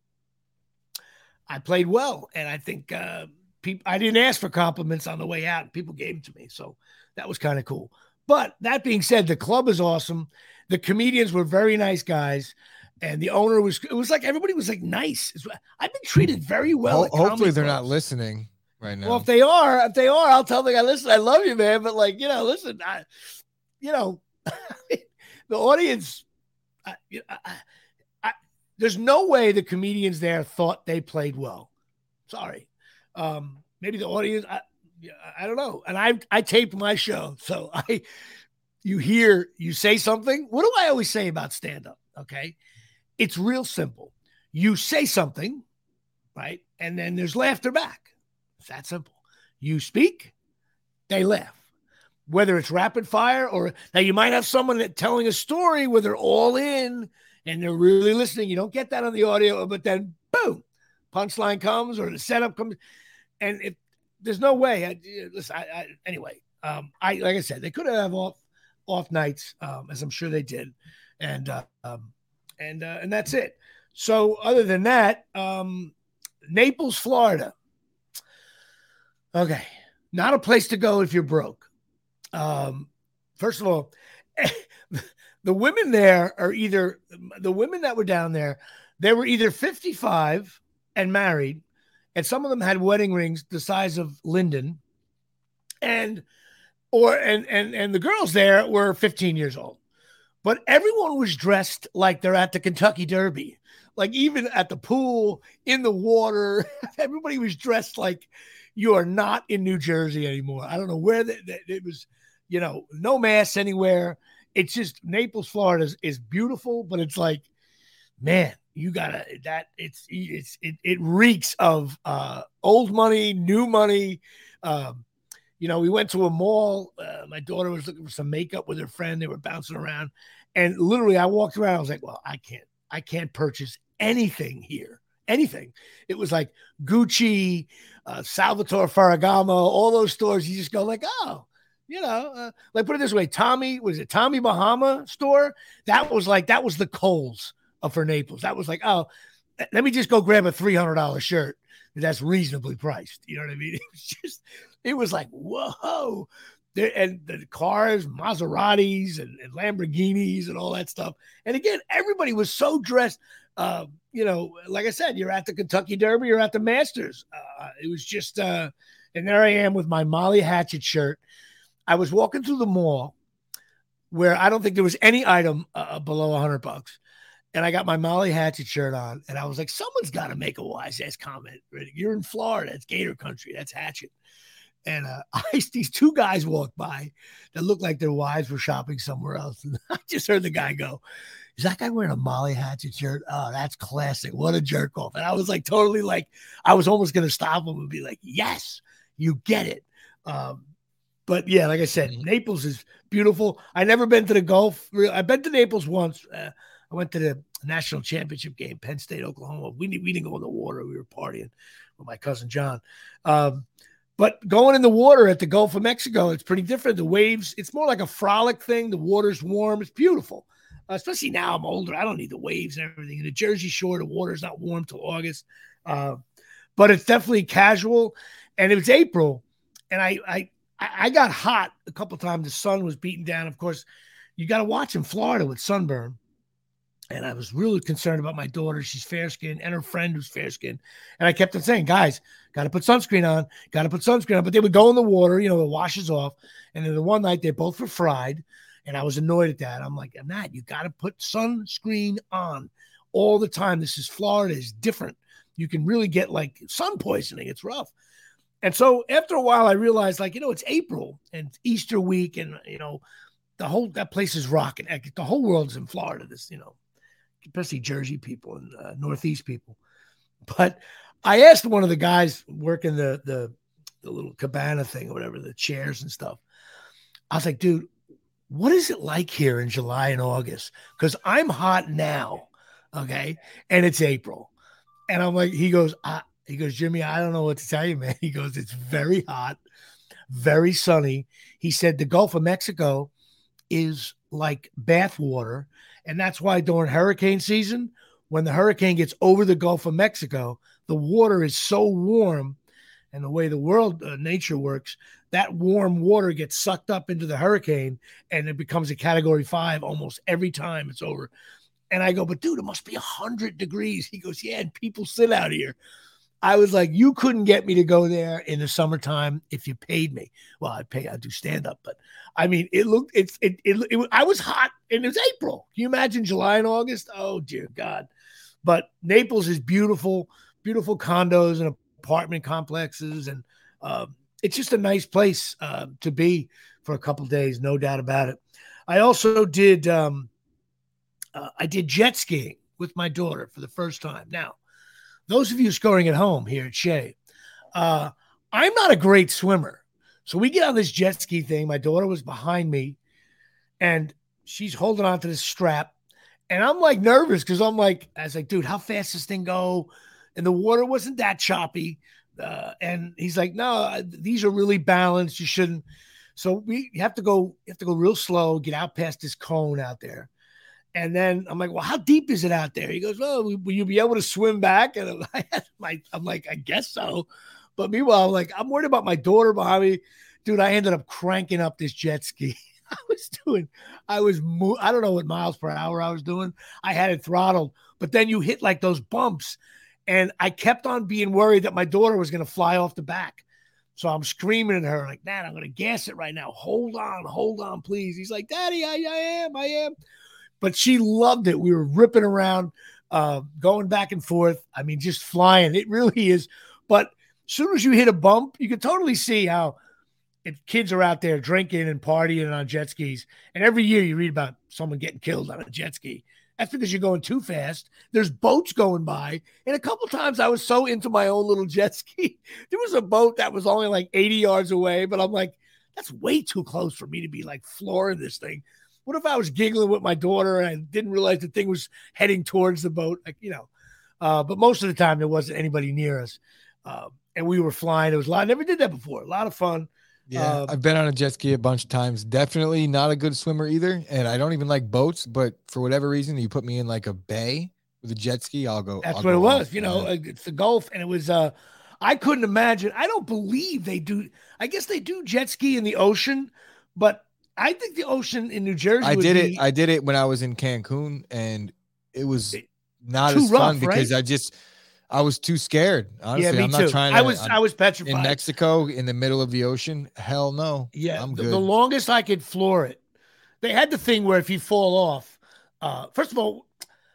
I played well and I think uh people I didn't ask for compliments on the way out. People gave them to me. So that was kind of cool. But that being said, the club is awesome. The comedians were very nice guys and the owner was it was like everybody was like nice i've been treated very well Ho- hopefully they're clubs. not listening right now well if they are if they are i'll tell the guy listen i love you man but like you know listen I, you know the audience, I, I, I, there's no way the comedians there thought they played well. Sorry. Um, maybe the audience, I, I don't know. And I, I taped my show. So I, you hear, you say something. What do I always say about stand up? Okay. It's real simple. You say something, right? And then there's laughter back. It's that simple. You speak, they laugh. Whether it's rapid fire or now you might have someone that telling a story where they're all in and they're really listening. You don't get that on the audio, but then boom, punchline comes or the setup comes. And if there's no way, I, listen, I, I, anyway, um, I like I said, they could have off off nights, um, as I'm sure they did, and uh, um, and uh, and that's it. So other than that, um, Naples, Florida. Okay, not a place to go if you're broke. Um, first of all, the women there are either the women that were down there, they were either 55 and married, and some of them had wedding rings the size of Linden, and or and and and the girls there were 15 years old. But everyone was dressed like they're at the Kentucky Derby. Like even at the pool, in the water, everybody was dressed like you are not in New Jersey anymore. I don't know where that it was, you know, no mass anywhere. It's just Naples, Florida is, is beautiful, but it's like, man, you gotta that it's it's it, it reeks of uh old money, new money. Um, you know, we went to a mall. Uh, my daughter was looking for some makeup with her friend. They were bouncing around, and literally, I walked around. I was like, "Well, I can't, I can't purchase anything here. Anything." It was like Gucci, uh, Salvatore Ferragamo, all those stores. You just go like, "Oh, you know, uh, like put it this way, Tommy was it Tommy Bahama store? That was like that was the Kohl's of for Naples. That was like, oh, let me just go grab a three hundred dollar shirt that's reasonably priced. You know what I mean? It was just, it was like, whoa. And the cars, Maseratis and, and, Lamborghinis and all that stuff. And again, everybody was so dressed. Uh, you know, like I said, you're at the Kentucky Derby, you're at the Masters. Uh, it was just, uh, and there I am with my Molly Hatchet shirt. I was walking through the mall where I don't think there was any item uh, below 100 bucks and I got my Molly Hatchet shirt on, and I was like, someone's got to make a wise ass comment. You're in Florida, it's Gator country, that's Hatchet. And uh, I, these two guys walked by that looked like their wives were shopping somewhere else. And I just heard the guy go, Is that guy wearing a Molly Hatchet shirt? Oh, that's classic. What a jerk off. And I was like, totally like, I was almost going to stop him and be like, Yes, you get it. Um, but yeah, like I said, mm-hmm. Naples is beautiful. I never been to the Gulf. I've been to Naples once. Uh, I went to the national championship game, Penn State, Oklahoma. We, we didn't go in the water. We were partying with my cousin John. Um, but going in the water at the Gulf of Mexico, it's pretty different. The waves, it's more like a frolic thing. The water's warm. It's beautiful. Uh, especially now I'm older. I don't need the waves and everything. In the Jersey Shore, the water's not warm till August. Uh, but it's definitely casual. And it was April. And I, I, I got hot a couple times. The sun was beating down. Of course, you got to watch in Florida with sunburn and I was really concerned about my daughter. She's fair skinned and her friend who's fair skinned. And I kept on saying, guys, got to put sunscreen on, got to put sunscreen on. But they would go in the water, you know, it washes off. And then the one night they both were fried. And I was annoyed at that. I'm like, Matt, you got to put sunscreen on all the time. This is Florida, is different. You can really get like sun poisoning. It's rough. And so after a while, I realized, like, you know, it's April and Easter week, and you know, the whole that place is rocking. The whole world's in Florida. This, you know, especially Jersey people and uh, Northeast people. But I asked one of the guys working the, the the little cabana thing or whatever, the chairs and stuff. I was like, dude, what is it like here in July and August? Because I'm hot now, okay, and it's April, and I'm like, he goes, I, he goes, Jimmy, I don't know what to tell you, man. He goes, it's very hot, very sunny. He said the Gulf of Mexico is like bathwater, and that's why during hurricane season, when the hurricane gets over the Gulf of Mexico, the water is so warm. And the way the world uh, nature works, that warm water gets sucked up into the hurricane and it becomes a category five almost every time it's over. And I go, but dude, it must be 100 degrees. He goes, yeah, and people sit out here. I was like, you couldn't get me to go there in the summertime if you paid me. Well, I pay, I do stand up, but I mean, it looked, it's, it, it, it, I was hot and it was April. Can you imagine July and August? Oh, dear God. But Naples is beautiful, beautiful condos and apartment complexes. And uh, it's just a nice place uh, to be for a couple days, no doubt about it. I also did, um, uh, I did jet skiing with my daughter for the first time. Now, those of you scoring at home here at Shea, uh, I'm not a great swimmer. So we get on this jet ski thing. My daughter was behind me and she's holding on to this strap. And I'm like nervous because I'm like, I was like, dude, how fast does this thing go? And the water wasn't that choppy. Uh, and he's like, no, these are really balanced. You shouldn't. So we have to go, you have to go real slow, get out past this cone out there. And then I'm like, well, how deep is it out there? He goes, well, will you be able to swim back? And I'm like, I guess so. But meanwhile, I'm like, I'm worried about my daughter behind me. Dude, I ended up cranking up this jet ski. I was doing, I was, mo- I don't know what miles per hour I was doing. I had it throttled, but then you hit like those bumps. And I kept on being worried that my daughter was going to fly off the back. So I'm screaming at her, like, Dad, I'm going to gas it right now. Hold on, hold on, please. He's like, Daddy, I, I am, I am but she loved it. We were ripping around, uh, going back and forth. I mean, just flying. It really is. But as soon as you hit a bump, you can totally see how if kids are out there drinking and partying on jet skis, and every year you read about someone getting killed on a jet ski. That's because you're going too fast. There's boats going by. And a couple times I was so into my own little jet ski. There was a boat that was only like 80 yards away, but I'm like, that's way too close for me to be like flooring this thing. What if I was giggling with my daughter and I didn't realize the thing was heading towards the boat? Like, you know, uh, but most of the time there wasn't anybody near us. Uh, and we were flying. It was a lot. I never did that before. A lot of fun. Yeah, uh, I've been on a jet ski a bunch of times. Definitely not a good swimmer either. And I don't even like boats, but for whatever reason, you put me in like a bay with a jet ski, I'll go. That's I'll what go it was. You know, it's the Gulf, and it was. uh I couldn't imagine. I don't believe they do. I guess they do jet ski in the ocean, but I think the ocean in New Jersey. I did be, it. I did it when I was in Cancun, and it was not as rough, fun because right? I just I was too scared. Honestly, yeah, me I'm not too. trying. To, I was I'm, i was petrified in Mexico in the middle of the ocean. Hell no. Yeah, I'm the, good. the longest I could floor it. They had the thing where if you fall off, uh, first of all,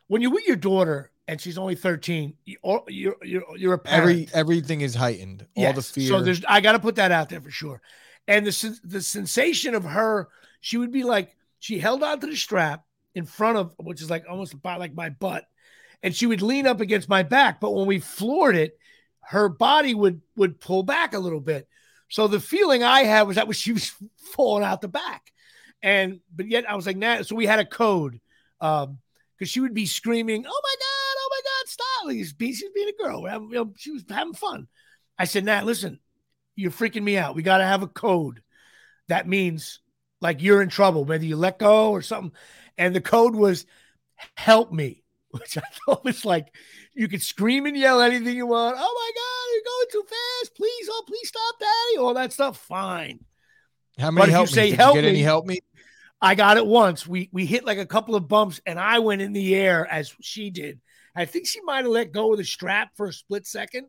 when you're with your daughter and she's only 13, you're you're you're, you're a parent. Every everything is heightened. Yes. All the fear. So there's I got to put that out there for sure and the the sensation of her, she would be like she held onto the strap in front of, which is like almost about like my butt, and she would lean up against my back. But when we floored it, her body would would pull back a little bit. So the feeling I had was that was she was falling out the back, and but yet I was like, nah. So we had a code, um, because she would be screaming, "Oh my god, oh my god, stop!" Like, she's being a girl. Having, you know, she was having fun. I said, "Nat, listen, you're freaking me out. We got to have a code. That means like you're in trouble, whether you let go or something. And the code was help me, which I thought was like you could scream and yell anything you want. Oh my God, you're going too fast. Please, oh, please stop, daddy. All that stuff. Fine. How many help you say Did help you get me, any help me? I got it once. We we hit like a couple of bumps and I went in the air as she did. I think she might have let go of the strap for a split second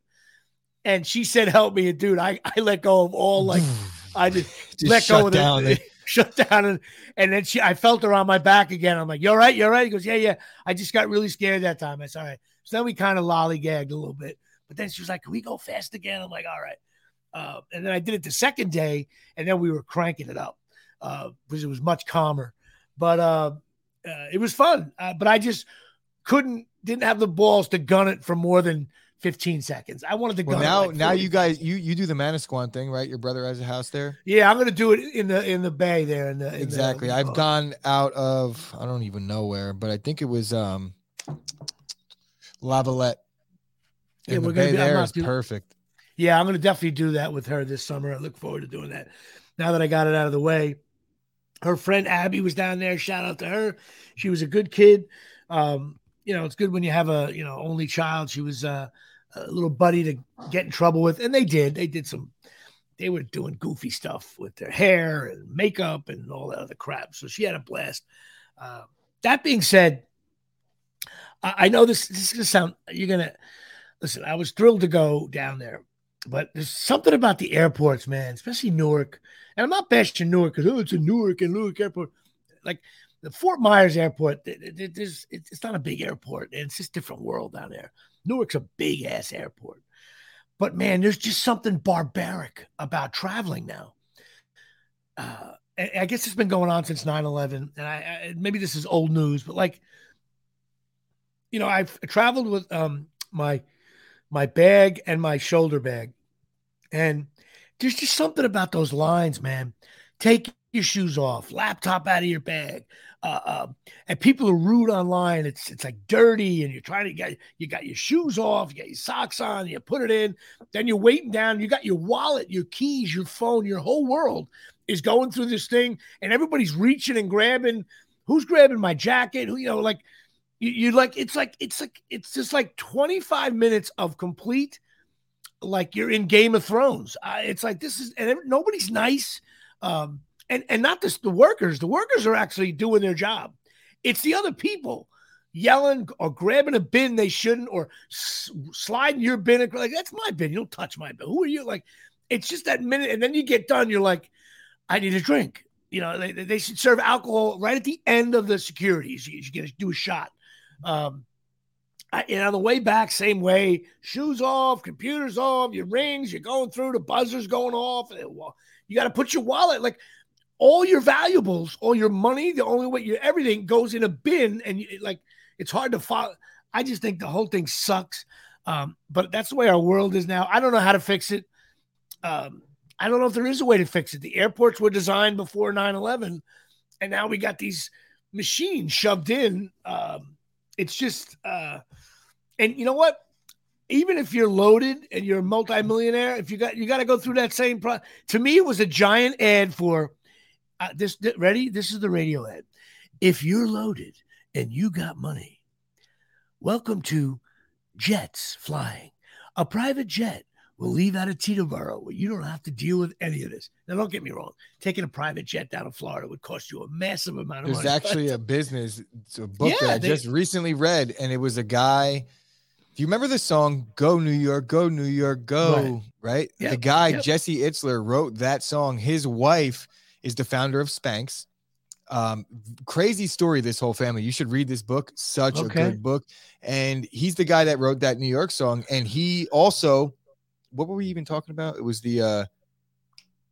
and she said, "Help me!" And dude, I I let go of all like I just, just let go of down the, shut down, and and then she I felt her on my back again. I'm like, "You're right, you're right." He goes, "Yeah, yeah." I just got really scared that time. I said, "All right." So then we kind of lollygagged a little bit, but then she was like, "Can we go fast again?" I'm like, "All right." Uh, and then I did it the second day, and then we were cranking it up uh, because it was much calmer. But uh, uh it was fun. Uh, but I just couldn't, didn't have the balls to gun it for more than 15 seconds. I wanted to well, go. Now, like now you guys, you you do the Manasquan thing, right? Your brother has a house there. Yeah, I'm gonna do it in the in the bay there. In the in exactly. The, I've gone out of I don't even know where, but I think it was um Lavallette. Yeah, we're gonna be, there is perfect. Yeah, I'm gonna definitely do that with her this summer. I look forward to doing that. Now that I got it out of the way, her friend Abby was down there. Shout out to her. She was a good kid. Um, you know, it's good when you have a you know only child. She was uh, a little buddy to get in trouble with, and they did. They did some. They were doing goofy stuff with their hair and makeup and all that other crap. So she had a blast. Uh, that being said, I, I know this, this is gonna sound. You're gonna. listen, I was thrilled to go down there, but there's something about the airports, man, especially Newark. And I'm not bashing Newark because oh, it's a Newark and Newark airport. Like the Fort Myers airport, there's it's not a big airport, it's just different world down there. Newark's a big ass airport, but man, there's just something barbaric about traveling now. Uh, I guess it's been going on since 9-11 and I, I, maybe this is old news but like you know i've traveled with um my my bag and my shoulder bag and there's just something about those lines man take your shoes off laptop out of your bag uh, uh, and people are rude online it's it's like dirty and you're trying to get you got your shoes off you got your socks on you put it in then you're waiting down you got your wallet your keys your phone your whole world is going through this thing and everybody's reaching and grabbing. Who's grabbing my jacket? Who, you know, like you, you like it's like it's like it's just like 25 minutes of complete like you're in Game of Thrones. Uh, it's like this is and nobody's nice. Um, and and not just the workers. The workers are actually doing their job. It's the other people yelling or grabbing a bin they shouldn't or s- sliding your bin. Like that's my bin. You don't touch my bin. Who are you? Like it's just that minute, and then you get done. You're like, I need a drink. You know, they, they should serve alcohol right at the end of the securities. You, you get to do a shot. Um, I, and on the way back, same way, shoes off, computers off, your rings, you're going through, the buzzers going off. And, you got to put your wallet, like all your valuables, all your money, the only way your everything goes in a bin. And you, like, it's hard to follow. I just think the whole thing sucks. Um, but that's the way our world is now. I don't know how to fix it. Um, I don't know if there is a way to fix it. The airports were designed before 9 11, and now we got these machines shoved in. Um, it's just, uh, and you know what? Even if you're loaded and you're a multimillionaire, if you got you got to go through that same pro. To me, it was a giant ad for uh, this. Th- ready? This is the radio ad. If you're loaded and you got money, welcome to Jets Flying, a private jet will leave out of Teterboro where you don't have to deal with any of this. Now, don't get me wrong. Taking a private jet down to Florida would cost you a massive amount of There's money. There's actually a business, it's a book yeah, that I they, just recently read, and it was a guy. Do you remember the song "Go New York, Go New York, Go"? Right. right? Yep. The guy yep. Jesse Itzler wrote that song. His wife is the founder of Spanx. Um, crazy story. This whole family. You should read this book. Such okay. a good book. And he's the guy that wrote that New York song. And he also what were we even talking about? It was the uh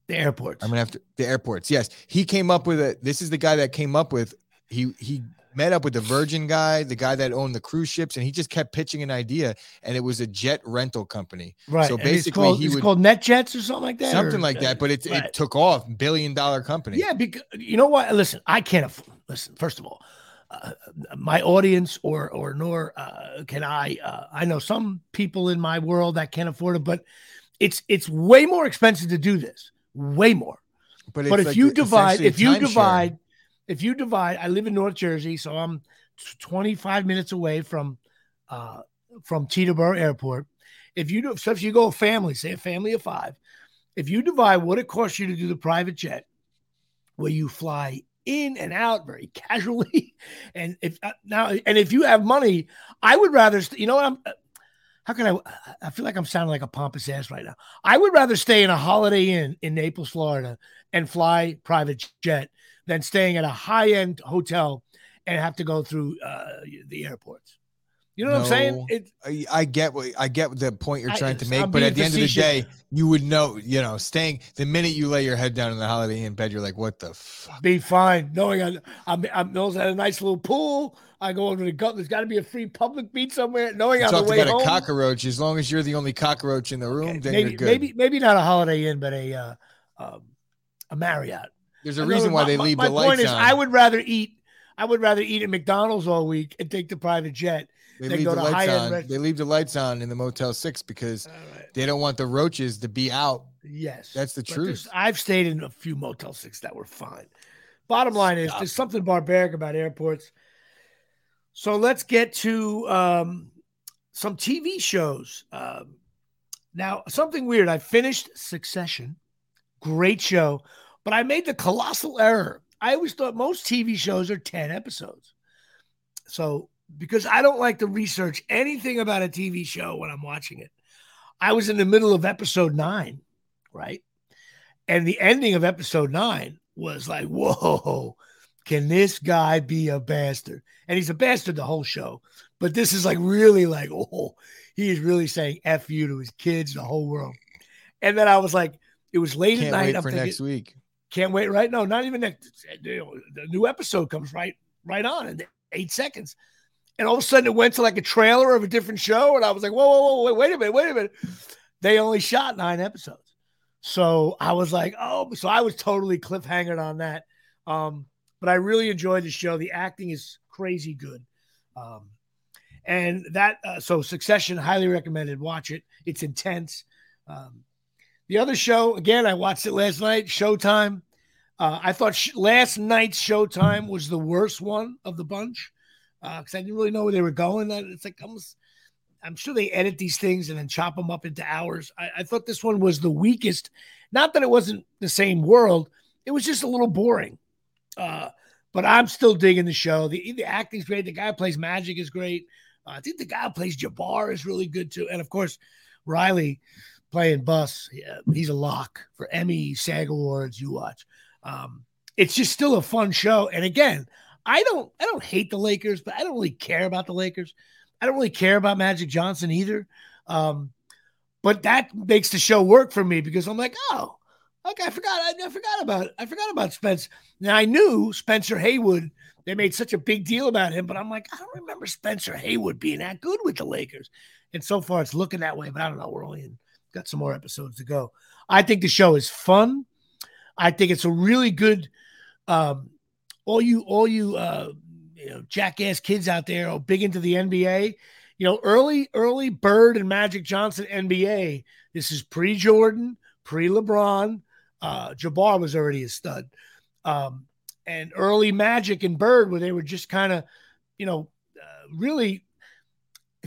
the airports. I'm gonna have to the airports. Yes, he came up with it. This is the guy that came up with. He he met up with the Virgin guy, the guy that owned the cruise ships, and he just kept pitching an idea, and it was a jet rental company. Right. So basically, called, he was called NetJets or something like that, something or, like that. But it right. it took off, billion dollar company. Yeah, because you know what? Listen, I can't listen. First of all, uh, my audience or or nor uh, can I. Uh, I know some people in my world that can't afford it, but it's it's way more expensive to do this. Way more. But, but if like you divide, if you divide, sharing. If you divide, I live in North Jersey, so I'm 25 minutes away from uh, from Teterboro Airport. If you do, so if you go family, say a family of five, if you divide what it costs you to do the private jet, where you fly in and out very casually. And if uh, now, and if you have money, I would rather, you know what I'm, uh, how can I, I feel like I'm sounding like a pompous ass right now. I would rather stay in a Holiday Inn in Naples, Florida and fly private jet than staying at a high end hotel and have to go through uh, the airports. You know no, what I'm saying? It, I, I, get what I get the point you're trying I, to make, I'm but at the end of the day, you would know, you know, staying the minute you lay your head down in the Holiday Inn bed, you're like, what the fuck? Be fine, knowing I, I'm, I'm Mills had a nice little pool. I go over to the gut. There's got to be a free public beach somewhere. Knowing you on the way about home, a cockroach. As long as you're the only cockroach in the room, okay. then maybe, you're good. Maybe, maybe not a Holiday Inn, but a uh, um, a Marriott. There's a reason why they leave my, the lights point is, on. I would rather eat. I would rather eat at McDonald's all week and take the private jet they leave the lights on. Rest- they leave the lights on in the Motel Six because right. they don't want the roaches to be out. Yes, that's the truth. I've stayed in a few Motel Six that were fine. Bottom line Stop. is there's something barbaric about airports. So let's get to um, some TV shows. Um, now, something weird. I finished Succession, great show, but I made the colossal error. I always thought most TV shows are 10 episodes. So because I don't like to research anything about a TV show when I'm watching it. I was in the middle of episode nine, right? And the ending of episode nine was like, whoa, can this guy be a bastard? And he's a bastard the whole show. But this is like really like, oh, he is really saying F you to his kids, the whole world. And then I was like, it was late Can't at night. Wait I'm for thinking, next week. Can't wait, right? No, not even. The new episode comes right, right on in eight seconds. And all of a sudden it went to like a trailer of a different show. And I was like, whoa, whoa, whoa, wait, wait a minute, wait a minute. They only shot nine episodes. So I was like, oh, so I was totally cliffhangered on that. Um, but I really enjoyed the show. The acting is crazy good. Um, and that, uh, so Succession, highly recommended. Watch it. It's intense. Um, the other show, again, I watched it last night, Showtime. Uh, I thought sh- last night's Showtime was the worst one of the bunch because uh, I didn't really know where they were going. It's like almost, I'm sure they edit these things and then chop them up into hours. I, I thought this one was the weakest. Not that it wasn't the same world, it was just a little boring. Uh, but I'm still digging the show. The, the acting's great. The guy who plays Magic is great. Uh, I think the guy who plays Jabbar is really good too. And of course, Reilly playing Buss. Yeah, he's a lock for Emmy, SAG Awards. You watch. Um, it's just still a fun show. And again, I don't I don't hate the Lakers, but I don't really care about the Lakers. I don't really care about Magic Johnson either. Um, but that makes the show work for me because I'm like, oh, okay, I forgot, I, I forgot about, I forgot about Spence. Now I knew Spencer Haywood. They made such a big deal about him, but I'm like, I don't remember Spencer Haywood being that good with the Lakers. And so far, it's looking that way. But I don't know. We're only in, got some more episodes to go. I think the show is fun. I think it's a really good. Um, all you, all you, uh, you know, jackass kids out there are big into the NBA. You know, early, early Bird and Magic Johnson NBA. This is pre Jordan, pre LeBron. Uh, Jabbar was already a stud. Um, and early Magic and Bird, where they were just kind of, you know, uh, really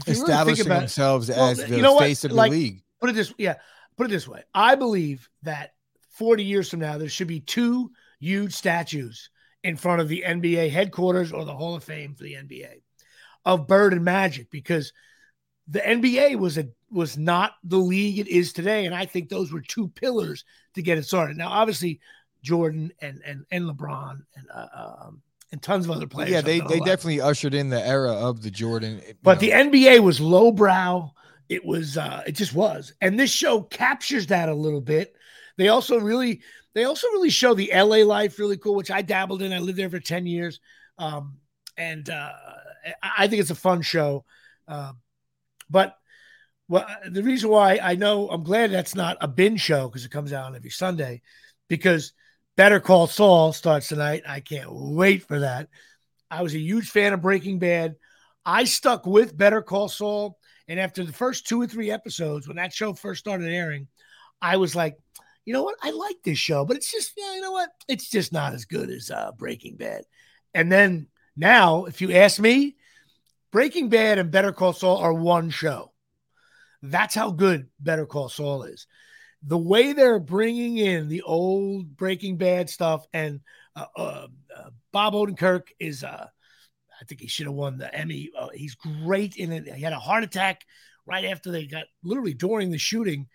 establishing really themselves it, as the you know face what? of the like, league. Put it this, yeah, put it this way. I believe that 40 years from now, there should be two huge statues in front of the NBA headquarters or the Hall of Fame for the NBA of Bird and Magic because the NBA was a was not the league it is today, and I think those were two pillars to get it started. Now, obviously, Jordan and and and LeBron and uh, um, and tons of other players. Yeah, they they definitely ushered in the era of the Jordan. But know. the NBA was lowbrow. It was uh, it just was, and this show captures that a little bit. They also really they also really show the LA life really cool, which I dabbled in. I lived there for 10 years. Um, and uh, I think it's a fun show. Uh, but well, the reason why I know I'm glad that's not a binge show because it comes out every Sunday because Better Call Saul starts tonight. I can't wait for that. I was a huge fan of Breaking Bad. I stuck with Better Call Saul. And after the first two or three episodes, when that show first started airing, I was like, you know what? I like this show, but it's just, yeah, you know what? It's just not as good as uh, Breaking Bad. And then now, if you ask me, Breaking Bad and Better Call Saul are one show. That's how good Better Call Saul is. The way they're bringing in the old Breaking Bad stuff, and uh, uh, uh, Bob Odenkirk is, uh, I think he should have won the Emmy. Uh, he's great in it. He had a heart attack right after they got literally during the shooting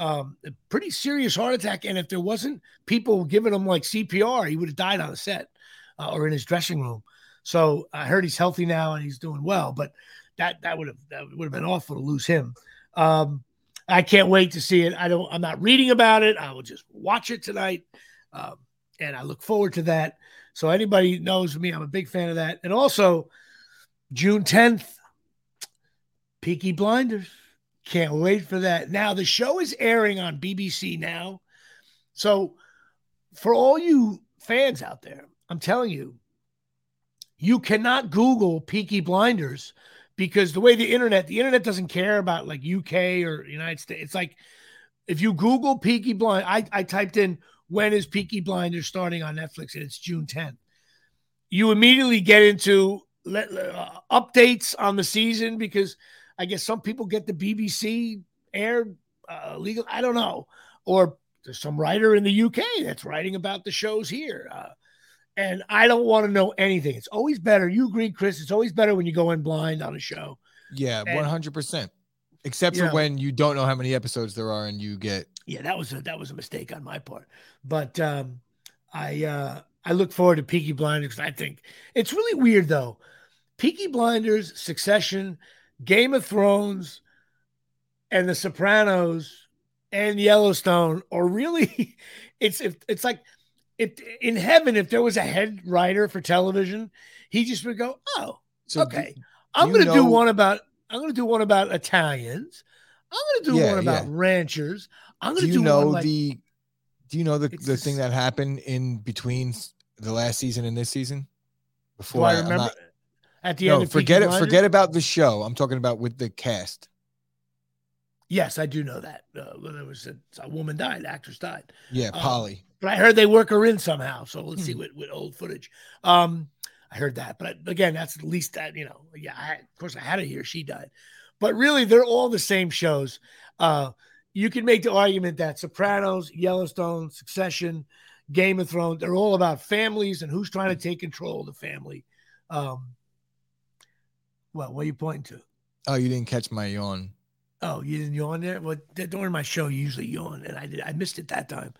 um, a pretty serious heart attack. And if there wasn't people giving him like CPR, he would have died on the set uh, or in his dressing room. So I heard he's healthy now and he's doing well, but that that would have that would have been awful to lose him. Um, I can't wait to see it. I don't. I'm not reading about it. I will just watch it tonight, um, and I look forward to that. So anybody knows me, I'm a big fan of that. And also, June 10th, Peaky Blinders. Can't wait for that. Now, the show is airing on BBC now. So, for all you fans out there, I'm telling you, you cannot Google Peaky Blinders because the way the internet, the internet doesn't care about like UK or United States. It's like if you Google Peaky Blind, I, I typed in when is Peaky Blinders starting on Netflix and it's June 10th. You immediately get into uh, updates on the season because I guess some people get the BBC aired uh, legal. I don't know. Or there's some writer in the UK that's writing about the shows here. Uh, and I don't want to know anything. It's always better. You agree, Chris? It's always better when you go in blind on a show. Yeah, one hundred percent. Except for know, when you don't know how many episodes there are and you get. Yeah, that was a that was a mistake on my part. But um, I uh, I look forward to Peaky Blinders. I think it's really weird though. Peaky Blinders, Succession, Game of Thrones, and The Sopranos and Yellowstone are really it's it's like if in heaven if there was a head writer for television, he just would go, "Oh, so okay, do, I'm going to do one about I'm going to do one about Italians. I'm going to do yeah, one about yeah. ranchers. I'm going to do, one. do know like, the do you know the, the thing that happened in between the last season and this season? Before I remember not, at the end. no, end. forget it. Forget about the show. I'm talking about with the cast. Yes, I do know that. Uh, there was a, a, woman died, actress died. Yeah, um, Polly. but I heard they work her in somehow. So let's hmm. see with, with old footage. Um, I heard that, but again, that's at least that you know. Yeah, I, of course I had to hear she died, but really they're all the same shows. Uh, you can make the argument that Sopranos, Yellowstone, Succession, Game of Thrones, they're all about families and who's trying to take control of the family. Um, well, what are you pointing to? Oh, you didn't catch my yawn. Oh, you didn't yawn there? Well, during my show, you usually yawn, and I did. I missed it that time.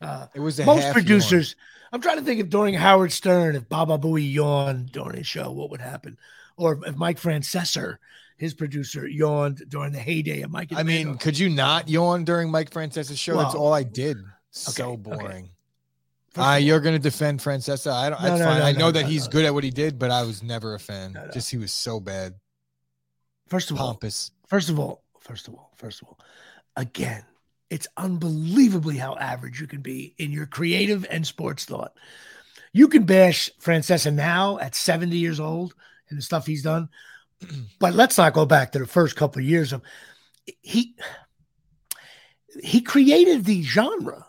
Uh, it was most producers. Yawn. I'm trying to think if during Howard Stern, if Baba Booey yawned during his show, what would happen, or if Mike Francesa, his producer, yawned during the heyday of Mike. I mean, could you not yawn during Mike Francesa's show? Well, That's all I did. So boring. Okay. Uh, you're going to defend Francesa. I don't. No, that's no, fine. No, I know that he's good at what he did, but I was never a fan. Just he was so bad. First of Pompous. all, first of all, first of all, first of all, again, it's unbelievably how average you can be in your creative and sports thought. You can bash Francesa now at 70 years old and the stuff he's done, but let's not go back to the first couple of years of he he created the genre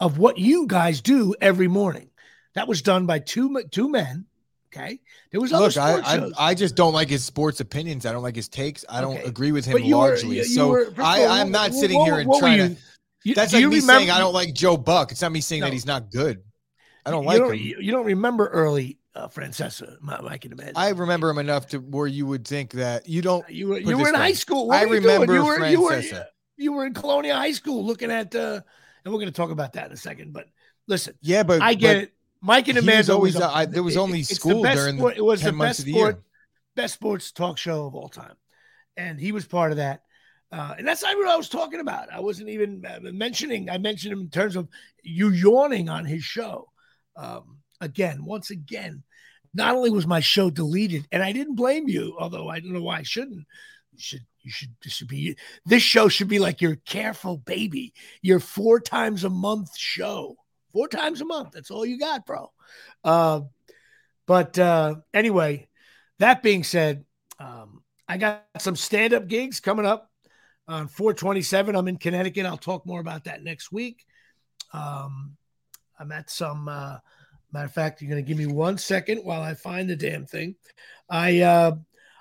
of what you guys do every morning. That was done by two two men Okay. There was Look, I, I, I just don't like his sports opinions. I don't like his takes. I don't okay. agree with him largely. Were, so were, I, I'm not sitting here and trying to. You, that's like me remember, saying I don't like Joe Buck. It's not me saying no, that he's not good. I don't like don't, him. You don't remember early uh, Francesa, I can imagine. I remember him enough to where you would think that you don't. You were you were in way. high school. What I remember you were, you were, you were in Colonial High School looking at, uh, and we're going to talk about that in a second. But listen, yeah, but I get but, it. Mike and the Mad Dog always. always uh, I, there was only school the during sport, it was the best sport, best sports talk show of all time, and he was part of that. Uh, and that's not what I was talking about. I wasn't even uh, mentioning. I mentioned him in terms of you yawning on his show. Um, again, once again, not only was my show deleted, and I didn't blame you, although I don't know why I shouldn't. You should you should this should be this show should be like your careful baby, your four times a month show four times a month. That's all you got, bro. Uh, but uh, anyway, that being said, um, I got some stand up gigs coming up on 427. I'm in Connecticut. I'll talk more about that next week. Um, I'm at some, uh, matter of fact, you're going to give me one second while I find the damn thing. I, uh,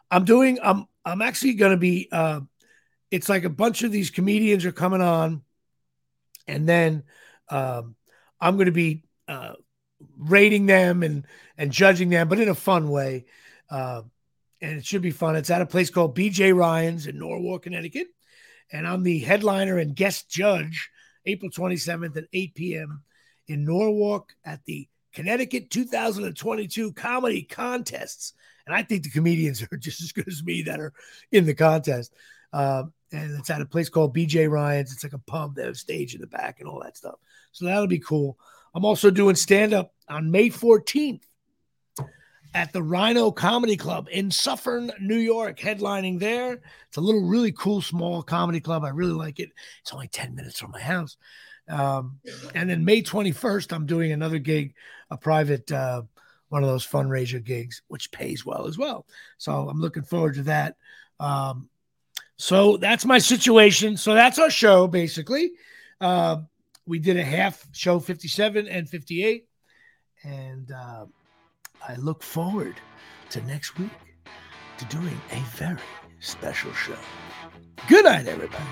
I'm doing, I'm, I'm actually going to be, uh, it's like a bunch of these comedians are coming on and then, um, I'm going to be uh, rating them and and judging them, but in a fun way. Uh, and it should be fun. It's at a place called BJ Ryan's in Norwalk, Connecticut, and I'm the headliner and guest judge April 27th at 8 p.m. in Norwalk at the Connecticut 2022 comedy contests. And I think the comedians are just as good as me that are in the contest. Uh, and it's at a place called BJ Ryan's. It's like a pub. They have a stage in the back and all that stuff. So that'll be cool. I'm also doing stand up on May 14th at the Rhino Comedy Club in Suffern, New York, headlining there. It's a little really cool small comedy club. I really like it. It's only 10 minutes from my house. Um, and then May 21st, I'm doing another gig, a private, uh, one of those fundraiser gigs, which pays well as well. So I'm looking forward to that. Um, so that's my situation. So that's our show, basically. Uh, we did a half show 57 and 58 and uh, i look forward to next week to doing a very special show good night everybody